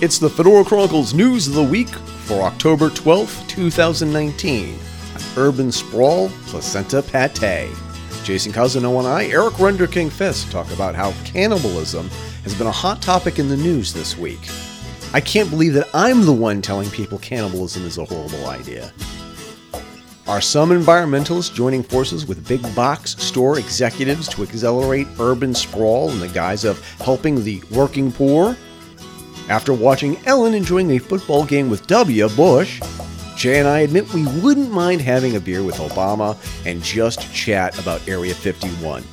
It's the Fedora Chronicles News of the Week for October 12th, 2019. Urban Sprawl, Placenta Pate. Jason Cousineau and I, Eric Renderking Fisk, talk about how cannibalism has been a hot topic in the news this week. I can't believe that I'm the one telling people cannibalism is a horrible idea. Are some environmentalists joining forces with big box store executives to accelerate urban sprawl in the guise of helping the working poor? After watching Ellen enjoying a football game with W. Bush, Jay and I admit we wouldn't mind having a beer with Obama and just chat about Area 51.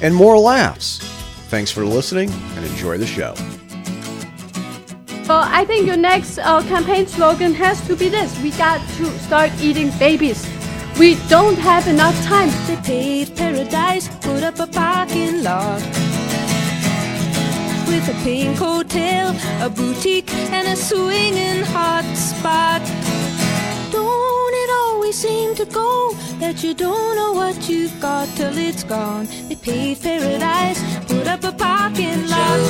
And more laughs. Thanks for listening and enjoy the show. Well, I think your next uh, campaign slogan has to be this We got to start eating babies. We don't have enough time. They paved paradise, put up a parking lot. With a pink hotel, a boutique, and a swinging hot spot. Don't it always seem to go that you don't know what you've got till it's gone? They paved paradise, put up a parking lot.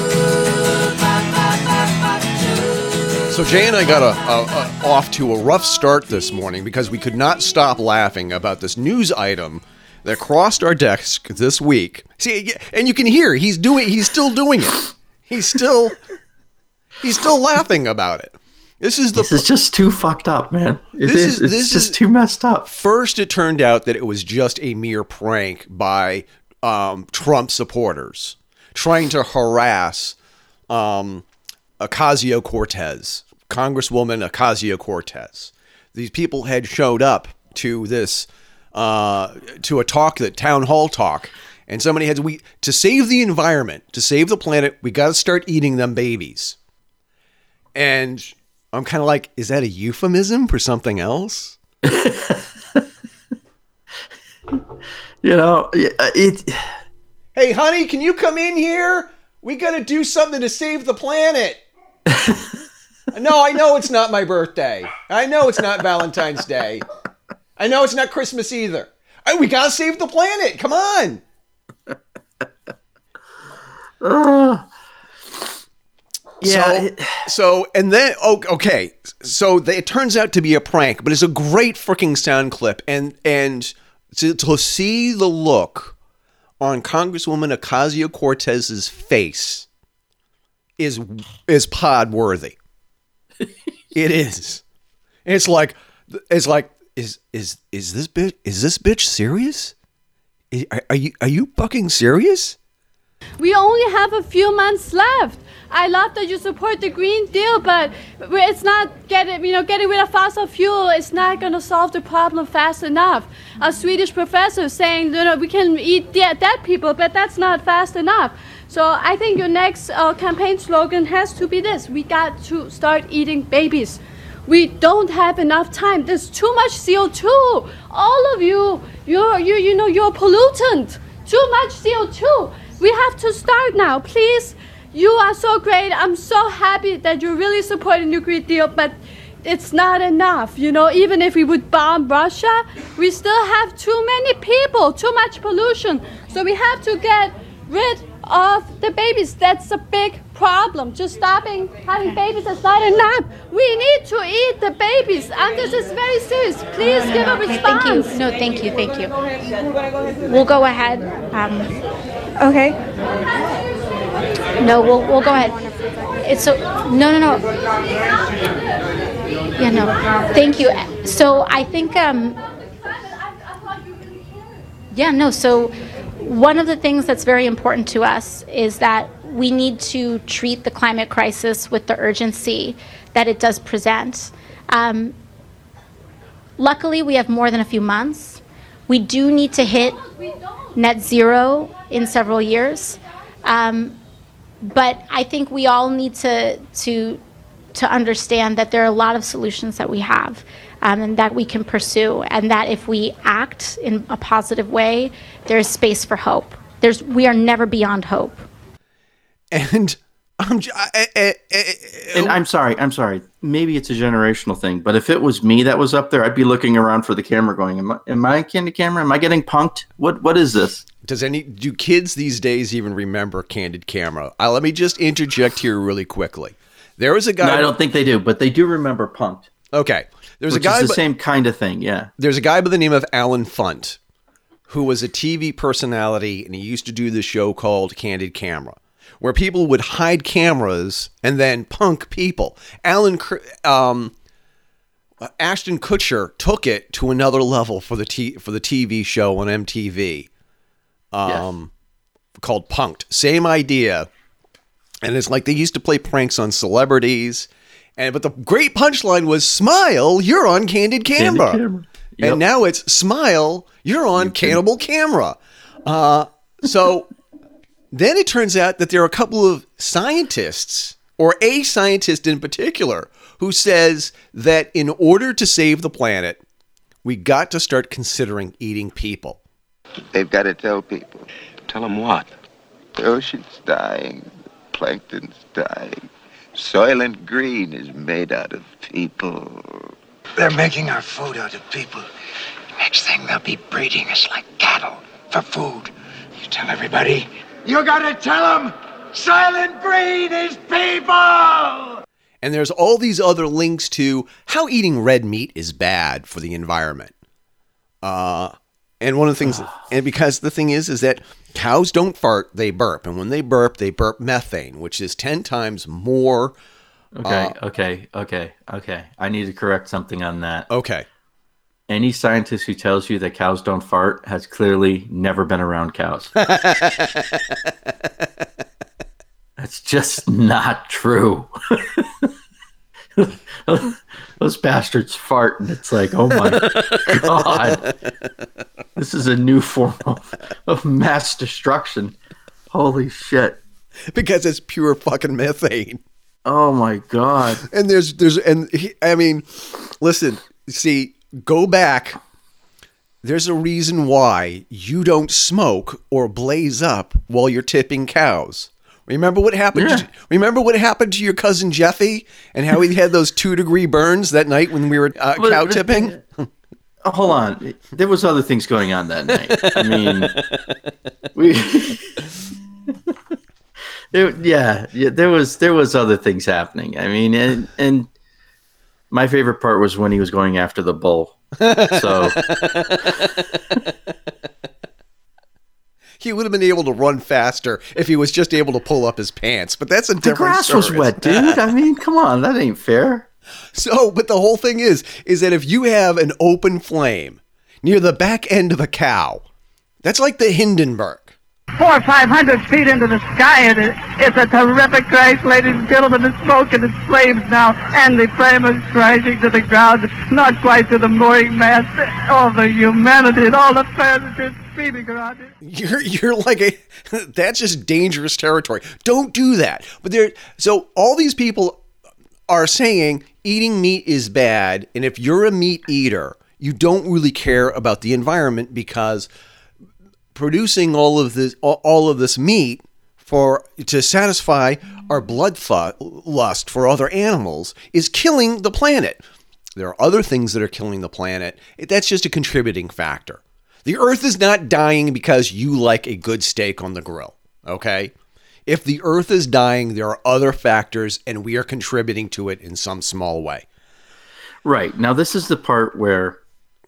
So Jay and I got a, a, a, off to a rough start this morning because we could not stop laughing about this news item that crossed our desk this week. See, and you can hear he's doing he's still doing it. He's still he's still laughing about it. This is the This is just too fucked up, man. It This is, is- it's this just is- too messed up. First, it turned out that it was just a mere prank by um, Trump supporters trying to harass um, Ocasio Cortez, Congresswoman Ocasio Cortez. These people had showed up to this uh, to a talk that town hall talk, and somebody had to, we to save the environment, to save the planet, we got to start eating them babies. And I'm kind of like, is that a euphemism for something else? You know, it. Uh, it Hey, honey, can you come in here? We got to do something to save the planet. no, I know it's not my birthday. I know it's not Valentine's Day. I know it's not Christmas either. We got to save the planet. Come on. yeah, So, so and then oh, okay. So they, it turns out to be a prank, but it's a great freaking sound clip, and and to, to see the look on Congresswoman Ocasio Cortez's face is is pod worthy. it is. It's like it's like is is is this bitch is this bitch serious? Is- Are, are you are you fucking serious? We only have a few months left. I love that you support the Green Deal, but it's not getting, you know, getting rid of fossil fuel. It's not going to solve the problem fast enough. A Swedish professor saying, you know, we can eat dead, dead people, but that's not fast enough. So I think your next uh, campaign slogan has to be this: We got to start eating babies. We don't have enough time. There's too much CO2. All of you, you're, you, you know, you're pollutant. Too much CO2. We have to start now, please. You are so great. I'm so happy that you're really supporting the Green Deal, but it's not enough. You know, even if we would bomb Russia, we still have too many people, too much pollution. So we have to get rid of the babies. That's a big problem. Just stopping having babies is not enough. We need to eat the babies, and this is very serious. Please give a Okay, thank you. response. No, thank you, thank you. We'll go ahead. Um, Okay. no, we'll we'll go ahead. It's so no, no, no. Yeah, no. Thank you. So I think um, yeah, no. So one of the things that's very important to us is that we need to treat the climate crisis with the urgency that it does present. Um, luckily, we have more than a few months. We do need to hit net zero in several years. Um, but I think we all need to to to understand that there are a lot of solutions that we have um, and that we can pursue, and that if we act in a positive way, there's space for hope. There's we are never beyond hope. And I'm j- I- I- I- and I'm sorry, I'm sorry. Maybe it's a generational thing, but if it was me that was up there, I'd be looking around for the camera, going, "Am I, am I candid camera? Am I getting punked? What, what is this?" Does any do kids these days even remember Candid Camera? Uh, let me just interject here really quickly. There was a guy. No, I don't think they do, but they do remember Punked. okay. There's Which a guy. is the by- same kind of thing, yeah. there's a guy by the name of Alan Funt who was a TV personality and he used to do this show called Candid Camera where people would hide cameras and then punk people. Alan um, Ashton Kutcher took it to another level for the t- for the TV show on MTV um, called Punked. Same idea. And it's like they used to play pranks on celebrities. And but the great punchline was smile, you're on candid camera. Camera. Yep. And now it's smile, you're on cannibal camera. Uh, so then it turns out that there are a couple of scientists, or a scientist in particular, who says that in order to save the planet, we got to start considering eating people. They've got to tell people. Tell them what? The ocean's dying. The plankton's dying. Soylent Green is made out of people. They're making our food out of people. Next thing, they'll be breeding us like cattle for food. You tell everybody. You gotta tell them! Soylent Green is people! And there's all these other links to how eating red meat is bad for the environment. Uh, and one of the things, and because the thing is, is that cows don't fart, they burp. And when they burp, they burp methane, which is 10 times more. Okay, uh, okay, okay, okay. I need to correct something on that. Okay. Any scientist who tells you that cows don't fart has clearly never been around cows. That's just not true. Those bastards fart, and it's like, oh my god, this is a new form of, of mass destruction. Holy shit! Because it's pure fucking methane. Oh my god! And there's, there's, and he, I mean, listen, see, go back. There's a reason why you don't smoke or blaze up while you're tipping cows. Remember what happened? Yeah. To, remember what happened to your cousin Jeffy and how he had those two degree burns that night when we were uh, cow tipping? Oh, hold on. There was other things going on that night. I mean, we. there, yeah, yeah. There was there was other things happening. I mean, and and my favorite part was when he was going after the bull. So He would have been able to run faster if he was just able to pull up his pants. But that's a different. the different grass was wet, dude. I mean, come on, that ain't fair. So, but the whole thing is, is that if you have an open flame near the back end of a cow, that's like the Hindenburg. four or five hundred feet into the sky. It is, it's a terrific crash, ladies and gentlemen. The smoke and the flames now, and the flame is crashing to the ground, not quite to the mooring mast. All the humanity and all the fans are just speeding around. You're you're like a that's just dangerous territory. Don't do that. But there so all these people are saying eating meat is bad and if you're a meat eater, you don't really care about the environment because producing all of this all of this meat for to satisfy our blood lust for other animals is killing the planet. There are other things that are killing the planet. That's just a contributing factor. The earth is not dying because you like a good steak on the grill, okay? If the earth is dying, there are other factors and we are contributing to it in some small way. Right now, this is the part where,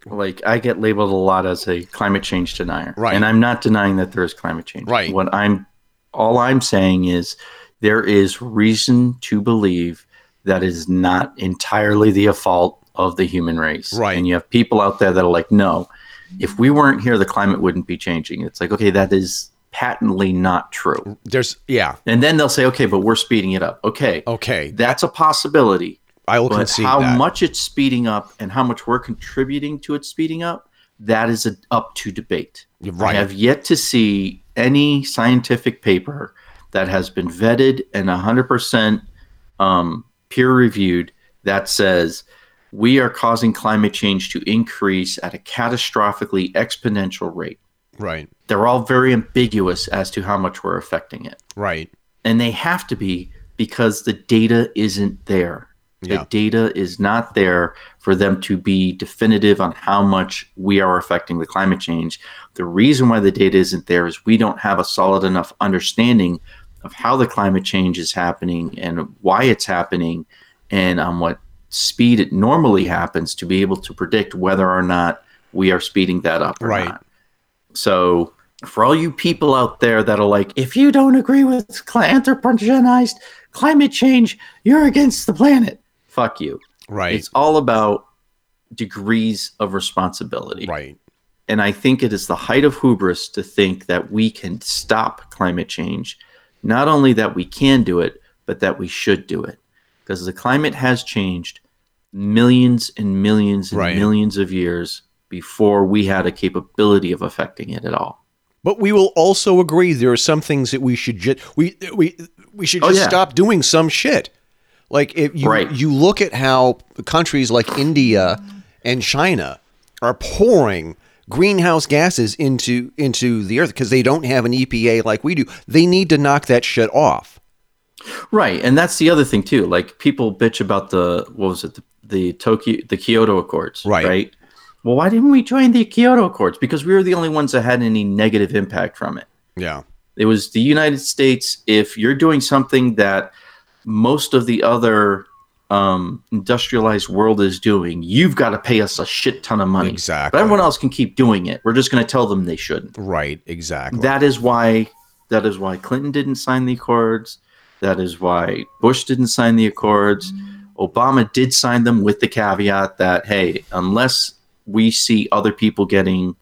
like, I get labeled a lot as a climate change denier, Right. And I'm not denying that there is climate change, Right. What I'm, all I'm saying is, there is reason to believe that is not entirely the fault of the human race, Right. And you have people out there that are like, no, if we weren't here, the climate wouldn't be changing. It's like, okay, that is patently not true. There's yeah, And then they'll say, okay, but we're speeding it up. Okay, okay. that's a possibility. I will But how that. much it's speeding up and how much we're contributing to it speeding up, that is a, up to debate. You're right. I have yet to see any scientific paper that has been vetted and 100% um, peer reviewed that says we are causing climate change to increase at a catastrophically exponential rate. Right. They're all very ambiguous as to how much we're affecting it Right. and they have to be because the data isn't there. Yeah. The data is not there for them to be definitive on how much we are affecting the climate change. The reason why the data isn't there is we don't have a solid enough understanding of how the climate change is happening and why it's happening and on what speed it normally happens to be able to predict whether or not we are speeding that up or Right. not. So for all you people out there that are like, if you don't agree with cl- anthropogenized climate change, you're against the planet. Fuck you. Right. It's all about degrees of responsibility. right. And I think it is the height of hubris to think that we can stop climate change. Not only that we can do it, but that we should do it. Because the climate has changed millions and millions and Right. millions of years before we had a capability of affecting it at all. But we will also agree there are some things that we should just we we we should Oh, just yeah. stop doing some shit. Like if you Right. you look at how countries like India and China are pouring greenhouse gases into into the earth because they don't have an EPA like we do. They need to knock that shit off. Right, and that's the other thing too. Like people bitch about the what was it, the, the Tokyo, the Kyoto Accords, Right. Right. Well, why didn't we join the Kyoto Accords? Because we were the only ones that had any negative impact from it. Yeah. It was the United States. If you're doing something that most of the other um, industrialized world is doing, you've got to pay us a shit ton of money. Exactly. But everyone else can keep doing it. We're just going to tell them they shouldn't. Right, exactly. That is why. That is why Clinton didn't sign the accords. That is why Bush didn't sign the accords. Obama did sign them with the caveat that hey, unless we see other people getting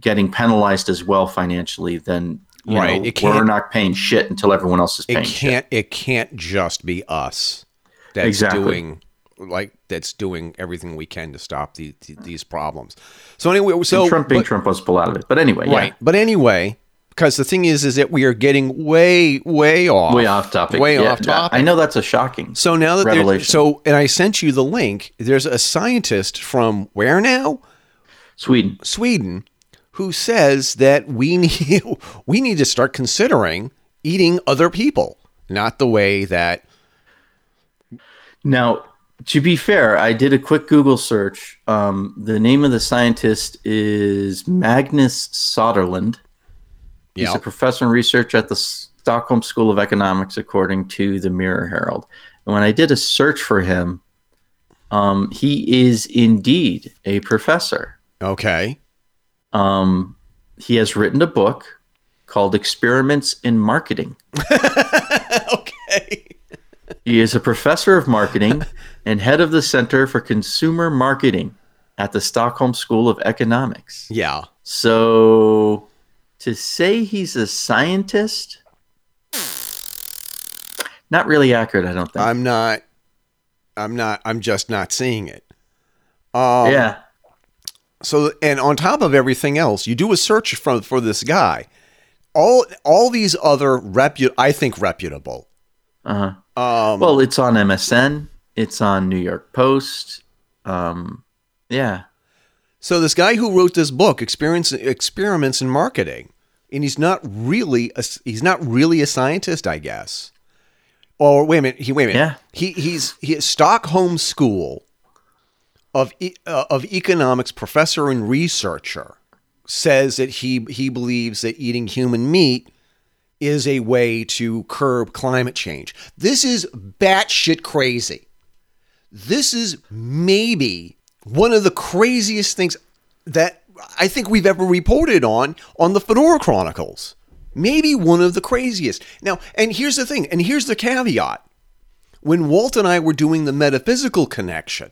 getting penalized as well financially, then you Right, know, we're not paying shit until everyone else is paying It can't it can't just be us that's Exactly. doing like that's doing everything we can to stop the, the, these problems. So anyway, so And Trump being but- Trump was pull out of it. But anyway, yeah. right. But anyway, because the thing is, is that we are getting way, way off, Way off topic. way Yeah, off topic. I know that's a shocking. So now that Revelation. so, and I sent you the link. There's a scientist from where now? Sweden. Sweden, who says that we need we need to start considering eating other people, not the way that Now, to be fair, I did a quick Google search. Um, the name of the scientist is Magnus Soderlund. He's Yeah. a professor and researcher at the Stockholm School of Economics, according to the Mirror Herald. And when I did a search for him, um, he is indeed a professor. okay, Um, he has written a book called Experiments in Marketing. okay, He is a professor of marketing and head of the Center for Consumer Marketing at the Stockholm School of Economics. yeah, So to say he's a scientist, not really accurate, I don't think. I'm not, I'm not, I'm just not seeing it. Um, yeah. So, and on top of everything else, you do a search for for this guy. All all these other reput, I think reputable. Uh-huh. Um, Well, it's on MSN. It's on New York Post. Um, yeah. So this guy who wrote this book, Experience Experiments in Marketing, and he's not really a, he's not really a scientist, I guess. Or wait a minute, he wait a minute. Yeah. He he's he Stockholm School of e- uh, of economics professor and researcher says that he he believes that eating human meat is a way to curb climate change. This is batshit crazy. This is maybe one of the craziest things that I think we've ever reported on on the Fedora Chronicles. Maybe one of the craziest. Now, and here's the thing, and here's the caveat. When Walt and I were doing the metaphysical connection,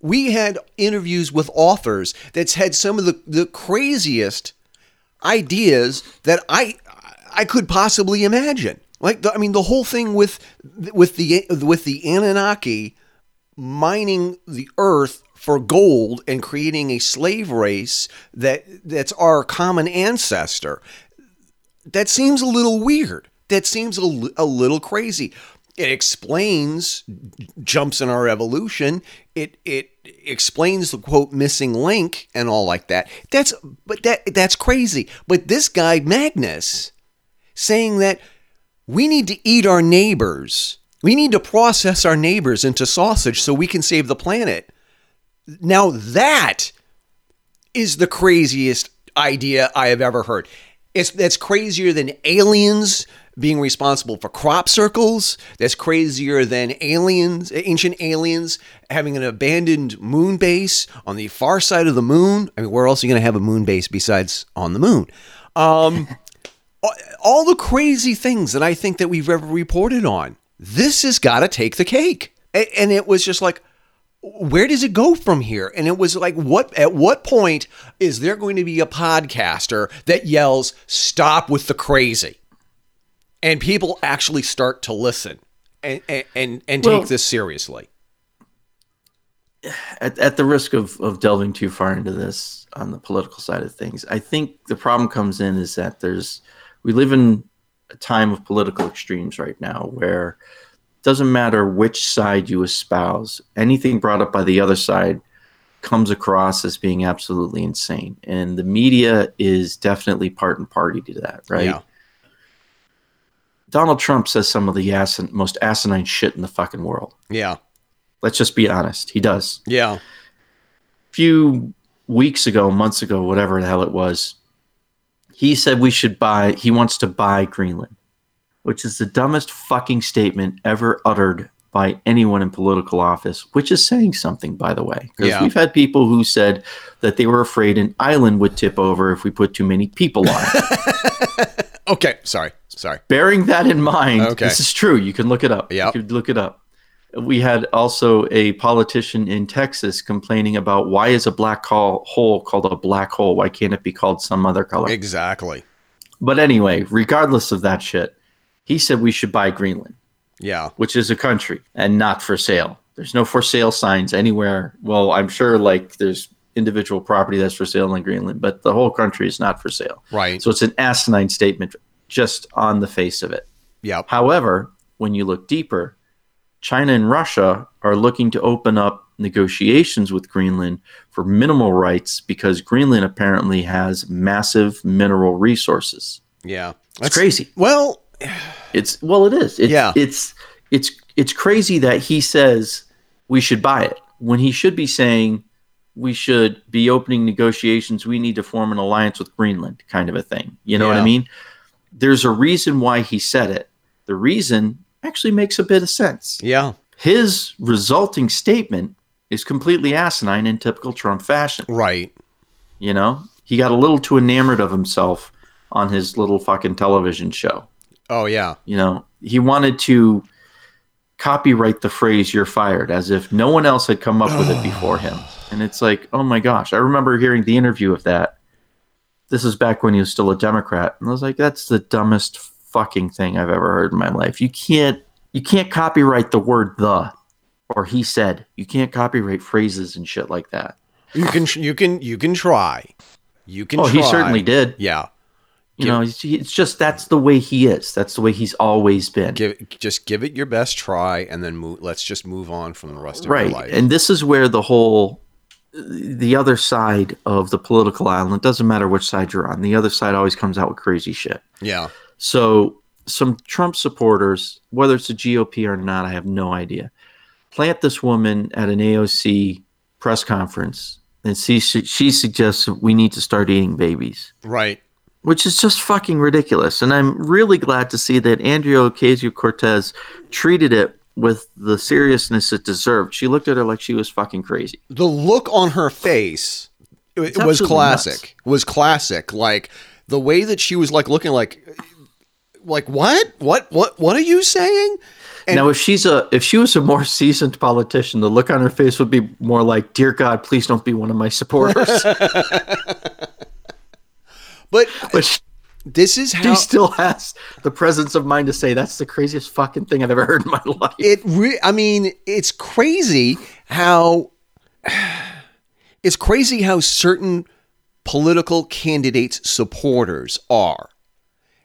we had interviews with authors that's had some of the, the craziest ideas that I I could possibly imagine. Like the, I mean the whole thing with with the with the Anunnaki mining the earth for gold and creating a slave race that that's our common ancestor. That seems a little weird. That seems a, a little crazy. It explains jumps in our evolution. It it explains the quote missing link and all like that. That's but that that's crazy. But this guy Magnus saying that we need to eat our neighbors. We need to process our neighbors into sausage so we can save the planet. Now that is the craziest idea I have ever heard. It's that's crazier than aliens being responsible for crop circles. That's crazier than aliens, ancient aliens having an abandoned moon base on the far side of the moon. I mean, where else are you going to have a moon base besides on the moon? Um, all- all the crazy things that I think that we've ever reported on. This has got to take the cake. And it was just like, where does it go from here? And it was like, what at what point is there going to be a podcaster that yells, "Stop with the crazy," and people actually start to listen and and and, and Well- take this seriously? at, at the risk of, of delving too far into this on the political side of things, I think the problem comes in is that there's we live in a time of political extremes right now where it doesn't matter which side you espouse, anything brought up by the other side comes across as being absolutely insane. And the media is definitely part and party to that, right? Yeah. Donald Trump says some of the asin- most asinine shit in the fucking world. Yeah, Let's just be honest. He does yeah, A few weeks ago, months ago, whatever the hell it was, he said we should buy, he wants to buy Greenland, which is the dumbest fucking statement ever uttered by anyone in political office, which is saying something, by the way. Because Yeah. we've had people who said that they were afraid an island would tip over if we put too many people on it. Okay, sorry, sorry. Bearing that in mind, Okay. this is true. You can look it up. Yeah, You could look it up. We had also a politician in Texas complaining about why is a black hole, called a black hole? Why can't it be called some other color? Exactly. But anyway, regardless of that shit, he said we should buy Greenland, Yeah, which is a country and not for sale. There's no for sale signs anywhere. Well, I'm sure like there's individual property that's for sale in Greenland, but the whole country is not for sale. right. So it's an asinine statement just on the face of it. yeah, However, when you look deeper, China and Russia are looking to open up negotiations with Greenland for mineral rights because Greenland apparently has massive mineral resources. yeah. It's crazy. Well, It's well, it is. It's, Yeah. It's it's it's crazy that he says we should buy it when he should be saying we should be opening negotiations. We need to form an alliance with Greenland, kind of a thing. You know what I mean? There's a reason why he said it. The reason actually makes a bit of sense. yeah, His resulting statement is completely asinine in typical Trump fashion. right. You know, he got a little too enamored of himself on his little fucking television show. Oh yeah, You know, he wanted to copyright the phrase "you're fired" as if no one else had come up with it before him. And it's like, oh my gosh, I remember hearing the interview of that. This is back when he was still a Democrat, and I was like, that's the dumbest fucking thing I've ever heard in my life. You can't, you can't copyright the word "the" or "he said." You can't copyright phrases and shit like that. you can you can you can try. You can. Oh, he certainly did. Yeah. You know, it's, it's just that's the way he is. That's the way he's always been. Give just give it your best try, and then move, let's just move on from the rest of right your life. and this is where the whole the other side of the political island doesn't matter which side you're on the other side always comes out with crazy shit yeah, so some trump supporters whether it's the gop or not i have no idea plant this woman at an aoc press conference and she, she suggests we need to start eating babies right. which is just fucking ridiculous. And I'm really glad to see that Andrea Ocasio Cortez treated it with the seriousness it deserved. She looked at her like she was fucking crazy. The look on her face it, was classic. Was classic. Like the way that she was like looking like like what? What what what are you saying? And- now, if she's a if she was a more seasoned politician, the look on her face would be more like, "Dear God, please don't be one of my supporters." But but she, this is she still has the presence of mind to say, "That's the craziest fucking thing I've ever heard in my life." it re- I mean, it's crazy how it's crazy how certain political candidates supporters are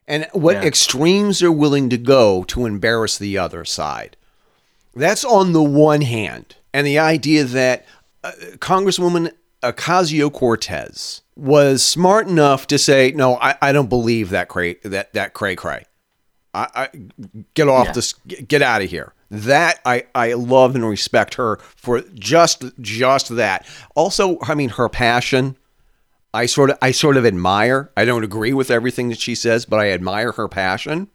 and what Yeah. extremes they're willing to go to embarrass the other side. That's on the one hand. And the idea that uh, Congresswoman Ocasio Cortez was smart enough to say, "No, I, I don't believe that cray that that cray cray. I, I get off Yeah. this, get, get out of here." That I I love and respect her for just just that. Also, I mean, her passion. I sort of I sort of admire. I don't agree with everything that she says, but I admire her passion.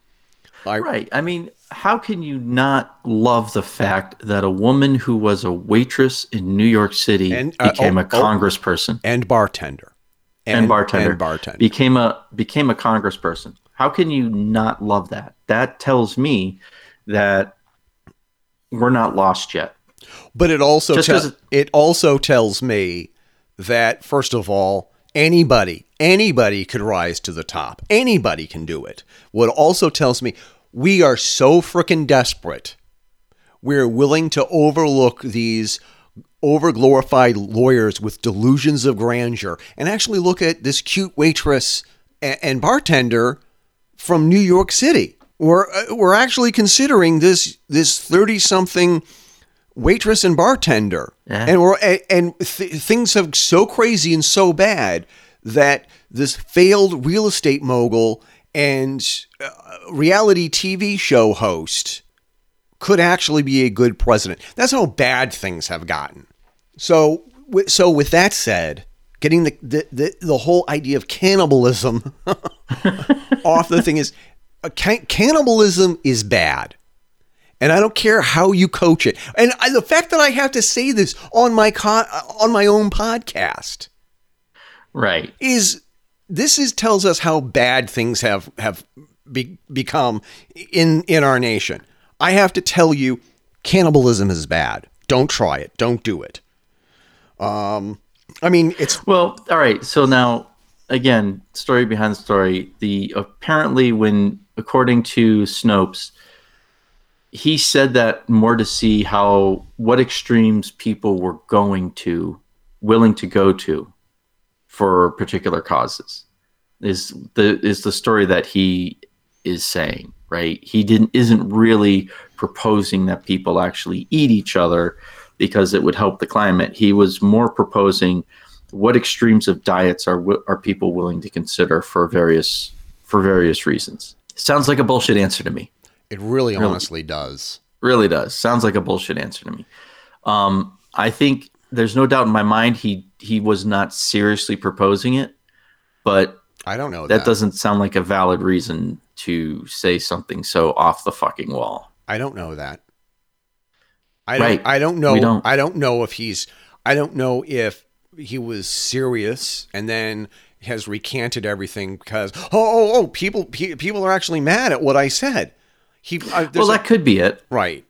I, Right. I mean, how can you not love the fact that a woman who was a waitress in New York City And, uh, became oh, a oh. congressperson and bartender. and, bartender, And bartender. became a became a congressperson? How can you not love that? That tells me that we're not lost yet. But it also Just tell- 'cause it- it also tells me that first of all, anybody anybody could rise to the top. Anybody can do it. What also tells me we are so freaking desperate. We're willing to overlook these overglorified lawyers with delusions of grandeur and actually look at this cute waitress and, bartender from New York City. We're uh, we're actually considering this this 30 something waitress and bartender. Yeah. And we're and, and th- things have so crazy and so bad that this failed real estate mogul and uh, reality TV show host could actually be a good president. That's how bad things have gotten. So, wi- so with that said, getting the the, the, the whole idea of cannibalism off the thing is uh, can- cannibalism is bad. And I don't care how you coach it. And I, the fact that I have to say this on my on my own podcast Right. is this is tells us how bad things have have be, become in in our nation. I have to tell you, cannibalism is bad. Don't try it. Don't do it. Um, I mean, it's Well, all right. So now, again, story behind the story. The apparently, when according to Snopes, he said that more to see how what extremes people were going to, willing to go to, for particular causes. Is the is the story that he is saying right? He didn't isn't really proposing that people actually eat each other because it would help the climate. He was more proposing what extremes of diets are are people willing to consider for various for various reasons. Sounds like a bullshit answer to me. It really, honestly does. Really does. Sounds like a bullshit answer to me. Um, I think there's no doubt in my mind he he was not seriously proposing it, but I don't know that that. doesn't sound like a valid reason to say something so off the fucking wall. I don't know that. I Right. don't. I don't know. Don't. I don't know if he's. I don't know if he was serious and then has recanted everything because oh oh oh people pe- people are actually mad at what I said. He I, Well, there's a- that could be it. right.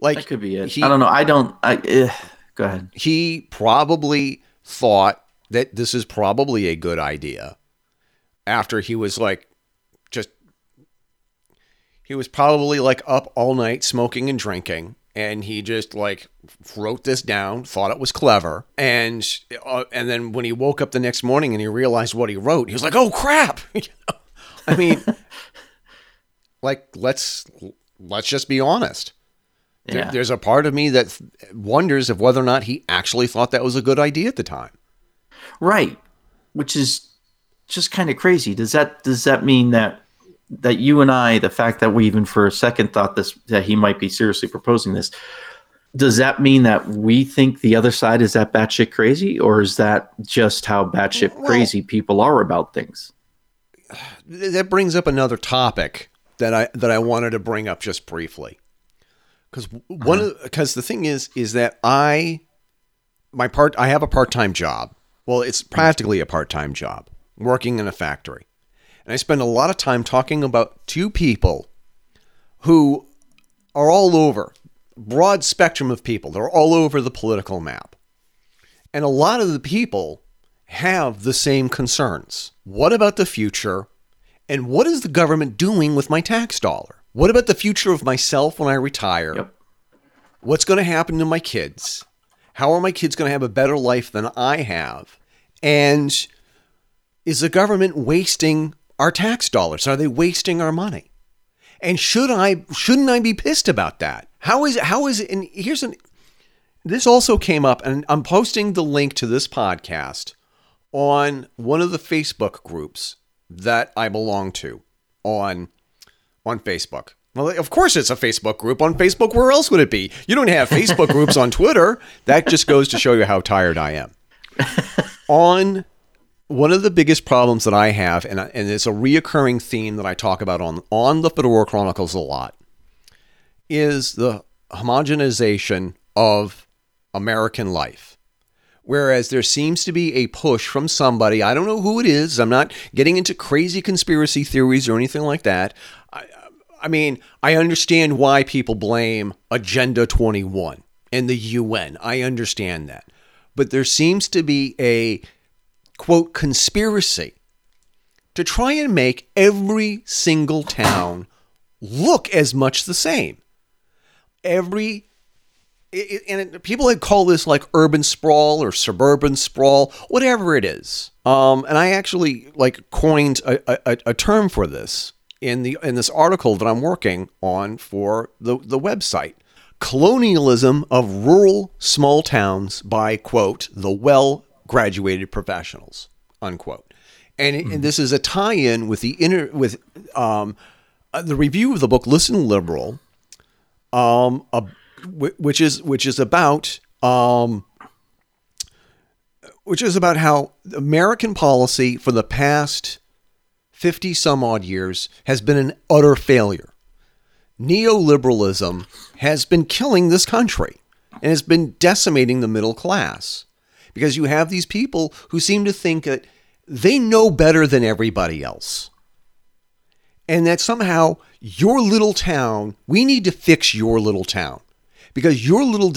Like That could be it. He, I don't know. I don't. I eh, go ahead. he probably thought that this is probably a good idea after he was like just he was probably like up all night smoking and drinking and he just like wrote this down thought it was clever and uh, and then when he woke up the next morning and he realized what he wrote he was like oh crap i mean like let's let's just be honest there- there's a part of me that wonders if whether or not he actually thought that was a good idea at the time. Right. Which is just kind of crazy. Does that does that mean that that you and I, the fact that we even for a second thought this that he might be seriously proposing this, does that mean that we think the other side is that batshit crazy, or is that just how batshit Well- crazy people are about things? That brings up another topic that I that I wanted to bring up just briefly. Cuz one of uh-huh. cuz the thing is is that I my part I have a part-time job. Well, it's mm-hmm. practically a part-time job working in a factory. And I spend a lot of time talking about two people who are all over broad spectrum of people. They're all over the political map. And a lot of the people have the same concerns. What about the future? And what is the government doing with my tax dollar? What about the future of myself when I retire? Yep. What's going to happen to my kids? How are my kids going to have a better life than I have? And is the government wasting our tax dollars? Are they wasting our money? And should I shouldn't I be pissed about that? How is how is it and here's an this also came up and I'm posting the link to this podcast on one of the Facebook groups that I belong to on on Facebook. Well, of course it's a Facebook group on Facebook. Where else would it be? You don't have Facebook groups on Twitter. That just goes to show you how tired I am. on one of the biggest problems that I have, and, and it's a reoccurring theme that I talk about on, on the Fedora Chronicles a lot, is the homogenization of American life. Whereas there seems to be a push from somebody, I don't know who it is, I'm not getting into crazy conspiracy theories or anything like that. I, I mean, I understand why people blame Agenda 21 and the UN. I understand that. But there seems to be a quote conspiracy to try and make every single town look as much the same. Every it, and it, people had call this like urban sprawl or suburban sprawl, whatever it is. Um, and I actually like coined a, a, a term for this in the in this article that I'm working on for the the website. Colonialism of rural small towns by quote the well graduated professionals unquote. And, it- and this is a tie-in with the inner with um, uh, the review of the book Listen Liberal um, a, which is which is about um, which is about how American policy for the past fifty some odd years has been an utter failure. Neoliberalism has been killing this country and has been decimating the middle class because you have these people who seem to think that they know better than everybody else and that somehow your little town, we need to fix your little town because your little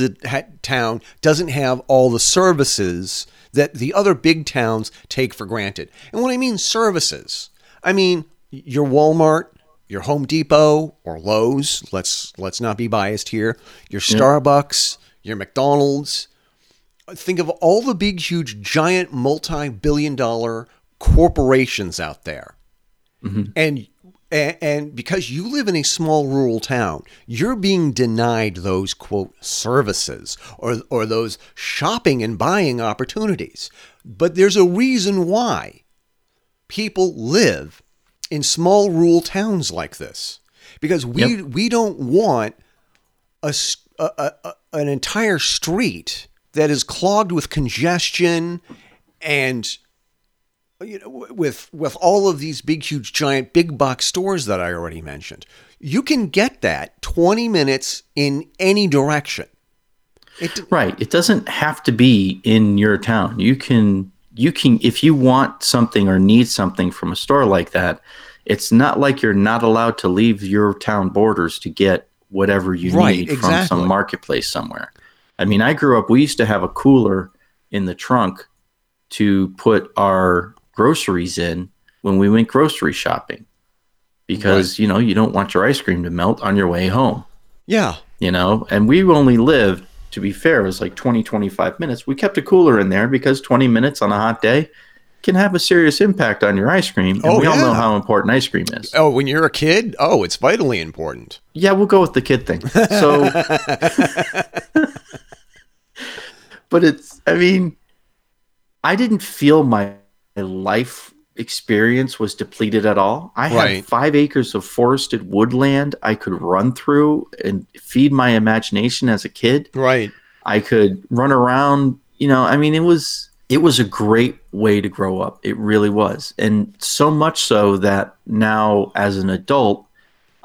town doesn't have all the services that the other big towns take for granted. And when I mean services, I mean your Walmart, your Home Depot or Lowe's, let's let's not be biased here, your Starbucks, your McDonald's, think of all the big huge giant multi-billion dollar corporations out there. Mm-hmm. And, and and because you live in a small rural town you're being denied those quote services or or those shopping and buying opportunities. But there's a reason why people live in small rural towns like this. Because we we don't want a- a- a- an entire street that is clogged with congestion and you know with with all of these big huge giant big box stores that I already mentioned you can get that 20 minutes in any direction it, Right. It doesn't have to be in your town. You can you can if you want something or need something from a store like that, it's not like you're not allowed to leave your town borders to get whatever you Right, need from some marketplace somewhere. I mean, I grew up we used to have a cooler in the trunk to put our groceries in when we went grocery shopping. Because, you know, you don't want your ice cream to melt on your way home. Yeah. You know and we only lived to be fair it was like 20 25 minutes. We kept a cooler in there because 20 minutes on a hot day can have a serious impact on your ice cream. And Oh, we all know how important ice cream is. Oh when you're a kid? Oh it's vitally important. Yeah we'll go with the kid thing. So but it's i mean i didn't feel my life experience was depleted at all i Right. had five acres of forested woodland i could run through and feed my imagination as a kid right I could run around. You know, I mean, it was it was a great way to grow up. It really was, and so much so that now, as an adult,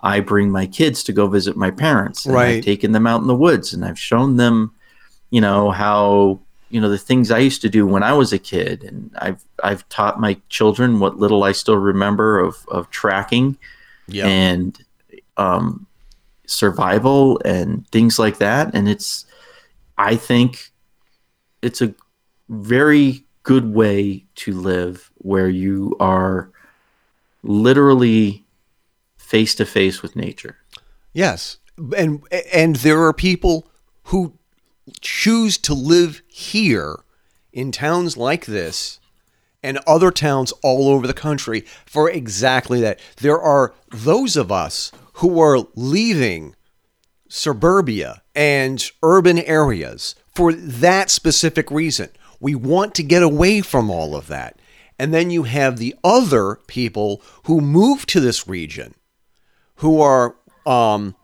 I bring my kids to go visit my parents. and Right. I've taken them out in the woods, and I've shown them, you know, how you know the things I used to do when I was a kid, and I've I've taught my children what little I still remember of of tracking yeah and um, survival and things like that. And it's, I think, it's a very good way to live where you are literally face to face with nature. Yes, and and there are people who choose to live here in towns like this and other towns all over the country for exactly that. There are those of us who are leaving suburbia and urban areas for that specific reason. We want to get away from all of that. And then you have the other people who move to this region who are um,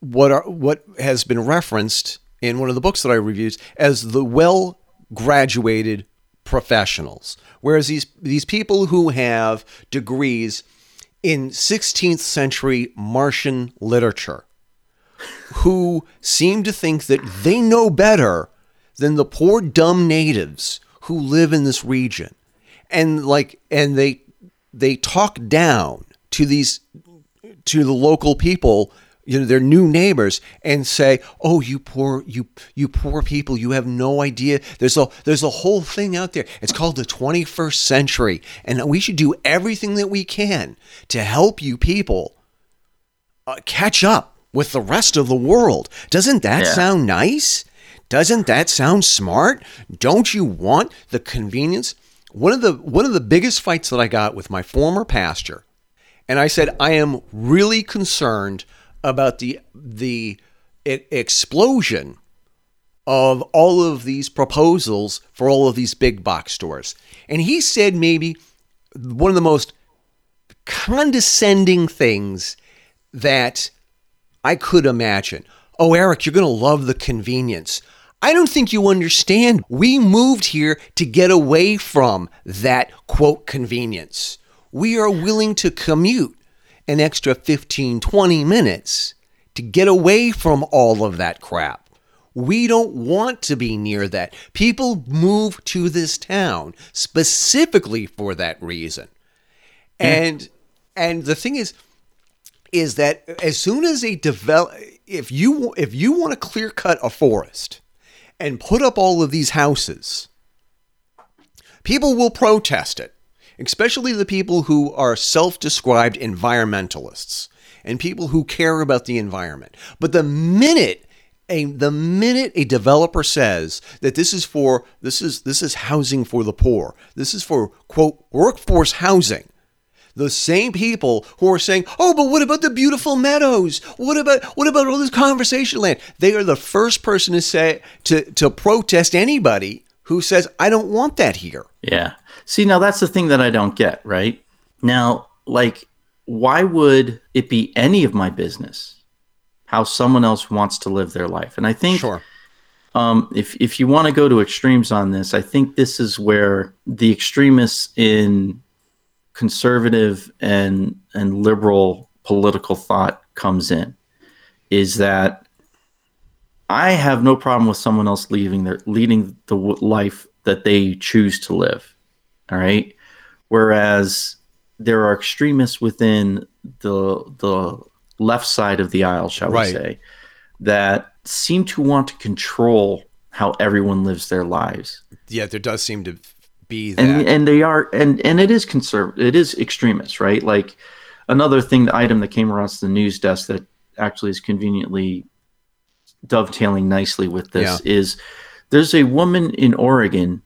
what are what has been referenced in one of the books that I reviewed as the well graduated professionals. Whereas these these people who have degrees in 16th century Martian literature, who seem to think that they know better than the poor dumb natives who live in this region, and like and they they talk down to these to the local people you know their new neighbors and say oh you poor you you poor people you have no idea. There's a there's a whole thing out there. It's called the 21st century. And we should do everything that we can to help you people uh, catch up with the rest of the world. Doesn't that Yeah. sound nice? Doesn't that sound smart? Don't you want the convenience? One of the one of the biggest fights that i got with my former pastor and I said I am really concerned about the the explosion of all of these proposals for all of these big box stores. And he said maybe one of the most condescending things that I could imagine. Oh, Eric, you're going to love the convenience. I don't think you understand. We moved here to get away from that quote convenience. We are willing to commute an extra 15, 20 minutes to get away from all of that crap. We don't want to be near that. People move to this town specifically for that reason. And and the thing is is that as soon as a develop if you if you want to clear cut a forest and put up all of these houses people will protest it especially the people who are self-described environmentalists and people who care about the environment but the minute a the minute a developer says that this is for this is this is housing for the poor this is for quote workforce housing the same people who are saying, "Oh, but what about the beautiful meadows? What about what about all this conservation land?" They are the first person to say to to protest anybody who says, "I don't want that here." Yeah. See, now that's the thing that I don't get, right? Now, like, why would it be any of my business how someone else wants to live their life? And I think Sure. um, if if you want to go to extremes on this, I think this is where the extremists in conservative and and liberal political thought comes in. Is that I have no problem with someone else leaving their leading the w- life that they choose to live. All right. Whereas there are extremists within the the left side of the aisle, shall Right. we say, that seem to want to control how everyone lives their lives. Yeah, there does seem to be that. And and they are and and it is conservative. It is extremist, right? Like another thing, the item that came across the news desk that actually is conveniently dovetailing nicely with this is there's a woman in Oregon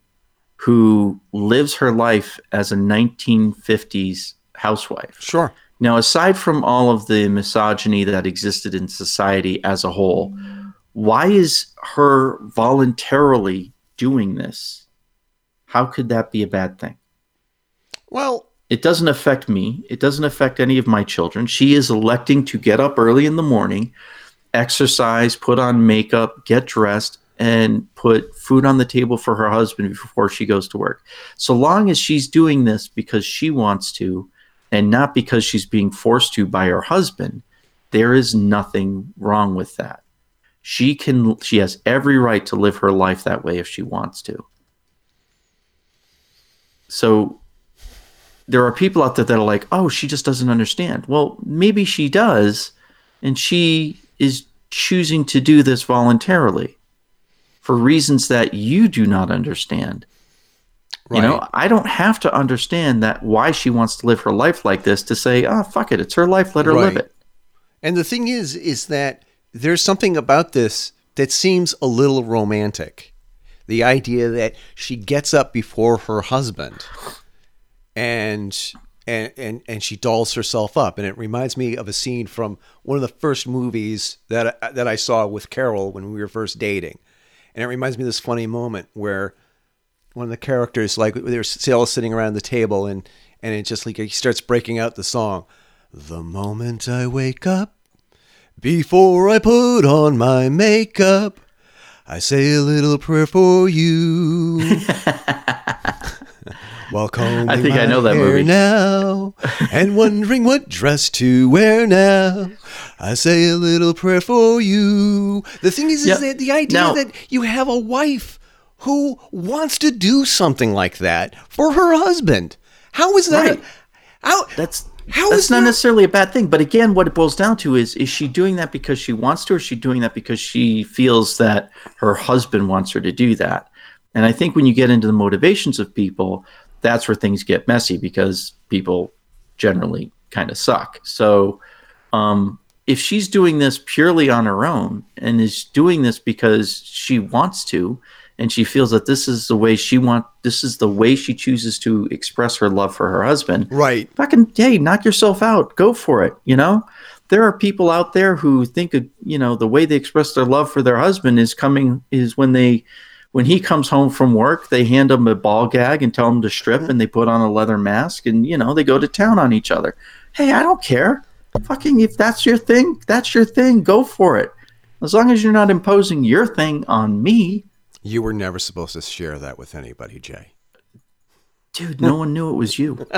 who lives her life as a 1950s housewife. sure. Now, aside from all of the misogyny that existed in society as a whole, why is her voluntarily doing this? How could that be a bad thing? Well, It doesn't affect me. It doesn't affect any of my children. She is electing to get up early in the morning, exercise, put on makeup, get dressed, and put food on the table for her husband before she goes to work. So long as she's doing this because she wants to and not because she's being forced to by her husband, there is nothing wrong with that. She can she has every right to live her life that way if she wants to. So there are people out there that are like, oh, she just doesn't understand. Well, maybe she does, and she is choosing to do this voluntarily for reasons that you do not understand. You know, I don't have to understand that why she wants to live her life like this to say, oh, fuck it, it's her life, let her live it. And the thing is, is that there's something about this that seems a little romantic. The idea that she gets up before her husband and and and, and she dolls herself up. And it reminds me of a scene from one of the first movies that that I saw with Carol when we were first dating. And it reminds me of this funny moment where one of the characters like they're still sitting around the table and and it just like he starts breaking out the song the moment i wake up before i put on my makeup I say a little prayer for you. While combing I think I know that movie. now and wondering what dress to wear now. I say a little prayer for you. The thing is, Yeah. is that the idea Now- that you have a wife who wants to do something like that for her husband. How is that? Right. How That's How that's not that- necessarily a bad thing. But again, what it boils down to is is she doing that because she wants to, or is she doing that because she feels that her husband wants her to do that? And I think when you get into the motivations of people, that's where things get messy because people generally kind of suck. So um, if she's doing this purely on her own and is doing this because she wants to and she feels that this is the way she want this is the way she chooses to express her love for her husband Right. fucking hey knock yourself out go for it you know there are people out there who think you know the way they express their love for their husband is coming is when they when he comes home from work they hand him a ball gag and tell him to strip mm-hmm. and they put on a leather mask and you know they go to town on each other. Hey i don't care. Fucking if that's your thing that's your thing go for it. As long as you're not imposing your thing on me. You were never supposed to share that with anybody, Jay. dude no one knew it was you.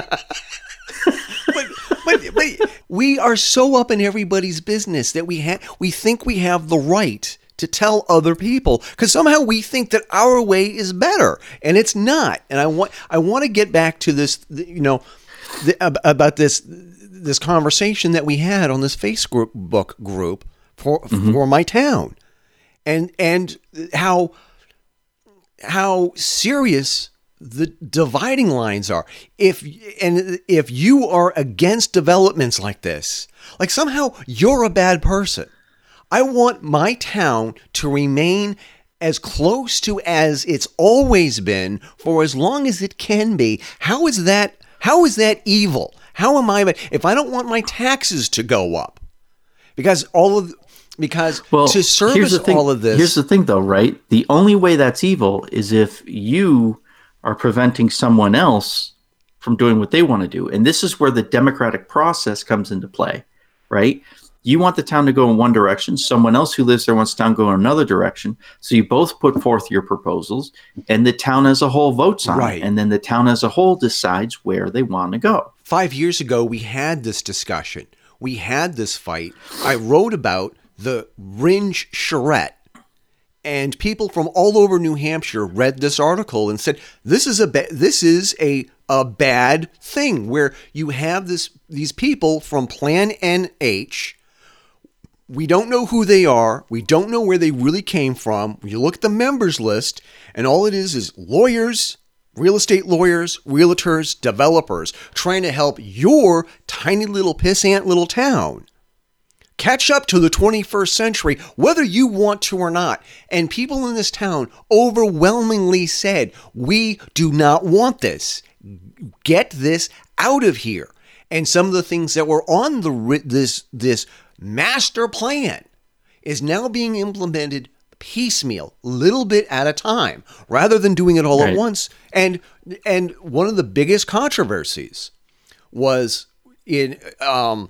But, but, but we are so up in everybody's business that we have we think we have the right to tell other people because somehow we think that our way is better and it's not and i want i want to get back to this you know the, about this this conversation that we had on this facebook book group for mm-hmm. for my town and and how how serious the dividing lines are. If and if you are against developments like this, like somehow you're a bad person. I want my town to remain as close to as it's always been for as long as it can be. How is that how is that evil? How am I if I don't want my taxes to go up? Because all of because well, to service thing, all of this Here's the thing, though, right? The only way that's evil is if you are preventing someone else from doing what they want to do, and this is where the democratic process comes into play, right? You want the town to go in one direction. Someone else who lives there wants the town to go in another direction. So you both put forth your proposals, and the town as a whole votes on Right. it, and then the town as a whole decides where they want to go. five years ago, we had this discussion. We had this fight. I wrote about the Rindge charrette, and people from all over New Hampshire read this article and said, "This is a ba- this is a a bad thing where you have this these people from Plan NH." We don't know who they are. We don't know where they really came from. You look at the members list, and all it is is lawyers, real estate lawyers, realtors, developers trying to help your tiny little pissant little town catch up to the 21st century, whether you want to or not. And people in this town overwhelmingly said, We do not want this. Get this out of here. And some of the things that were on the this this master plan is now being implemented piecemeal, little bit at a time, rather than doing it all at once. And and one of the biggest controversies was in um,